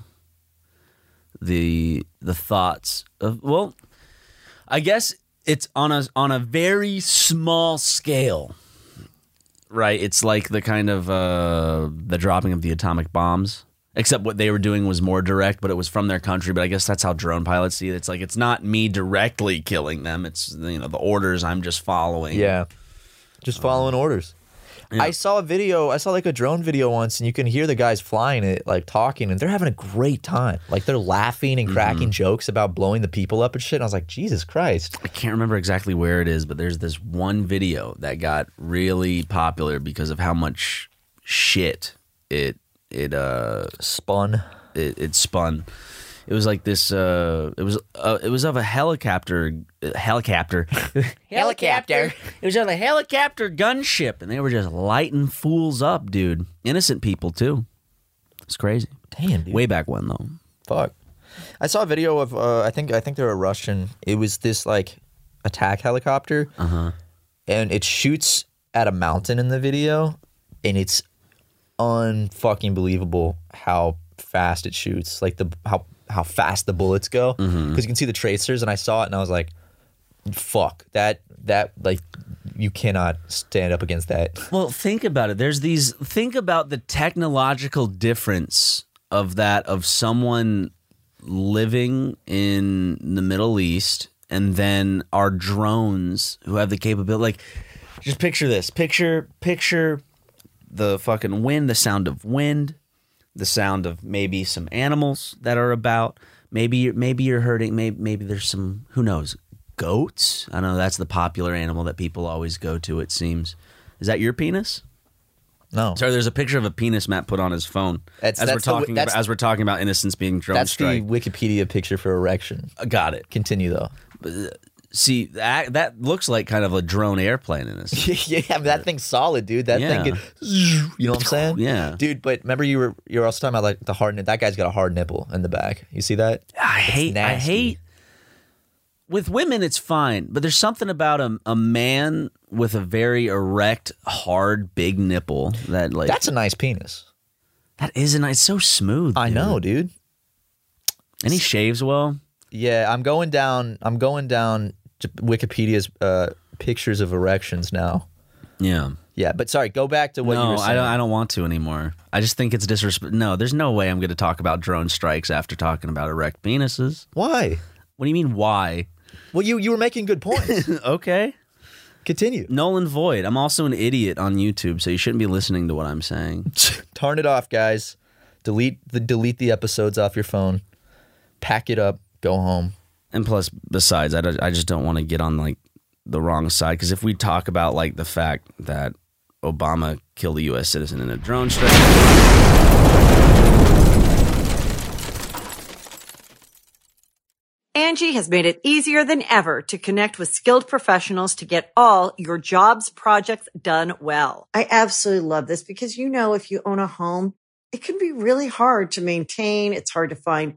the the thoughts of well, I guess it's on a on a very small scale. Right, it's like the kind of uh the dropping of the atomic bombs. Except what they were doing was more direct, but it was from their country. But I guess that's how drone pilots see it. It's like it's not me directly killing them. It's you know the orders I'm just following. yeah, just following orders. Yeah. I saw a video. I saw like a drone video once, and you can hear the guys flying it, like talking, and they're having a great time. Like they're laughing and cracking jokes about blowing the people up and shit. And I was like, Jesus Christ! I can't remember exactly where it is, but there's this one video that got really popular because of how much shit it it uh Spun. it, it spun. It was like this. Uh, it was uh, it was of a helicopter. Uh, helicopter. helicopter. It was on a helicopter gunship, and they were just lighting fools up, dude. Innocent people too. It's crazy. Damn, dude. Way back when though. Fuck. I saw a video of uh, I think I think they're a Russian. It was this like attack helicopter, Uh-huh. and it shoots at a mountain in the video, and it's unfucking believable how fast it shoots. Like the how how fast the bullets go because Mm-hmm. you can see the tracers, and I saw it, and I was like, fuck that that like you cannot stand up against that. Well, think about it. There's these. Think about the technological difference of that of someone living in the Middle East and then our drones who have the capability. Like, just picture this. Picture picture the fucking wind, the sound of wind, the sound of maybe some animals that are about. Maybe you're, maybe you're hurting. Maybe maybe there's some who knows goats. I know that's the popular animal that people always go to. It seems. Is that your penis? No, Sorry, there's a picture of a penis Matt put on his phone That's- as that's we're talking that's- about, as we're talking about innocence being drone that's strike. the Wikipedia picture for erection. Got it. Continue though. Uh, See, that, that looks like kind of a drone airplane in this. yeah, that thing's solid, dude. That Yeah. thing, could, you know what I'm saying? Yeah. dude. But remember, you were you were also talking about like the hard. That guy's got a hard nipple in the back. You see that? I hate. I nasty. hate. With women, it's fine, but there's something about a, a man with a very erect, hard, big nipple that like That's a nice penis. that isn't. It's so smooth. I dude. know, dude. And he shaves well. Yeah, I'm going down. I'm going down Wikipedia's uh, pictures of erections now. Yeah. Yeah, but sorry, go back to what you no, were saying. I don't. I don't want to anymore. I just think it's disrespect. No, there's no way I'm going to talk about drone strikes after talking about erect penises. Why? What do you mean? Why? Well, you you were making good points. okay. Continue. Nolan Void. I'm also an idiot on YouTube, so you shouldn't be listening to what I'm saying. Turn it off, guys. Delete the delete the episodes off your phone. Pack it up. Go home. And plus, besides, I, I just don't want to get on like the wrong side because if we talk about like the fact that Obama killed a U.S. citizen in a drone strike, Angi has made it easier than ever to connect with skilled professionals to get all your jobs projects done well. I absolutely love this because, you know, if you own a home, it can be really hard to maintain. It's hard to find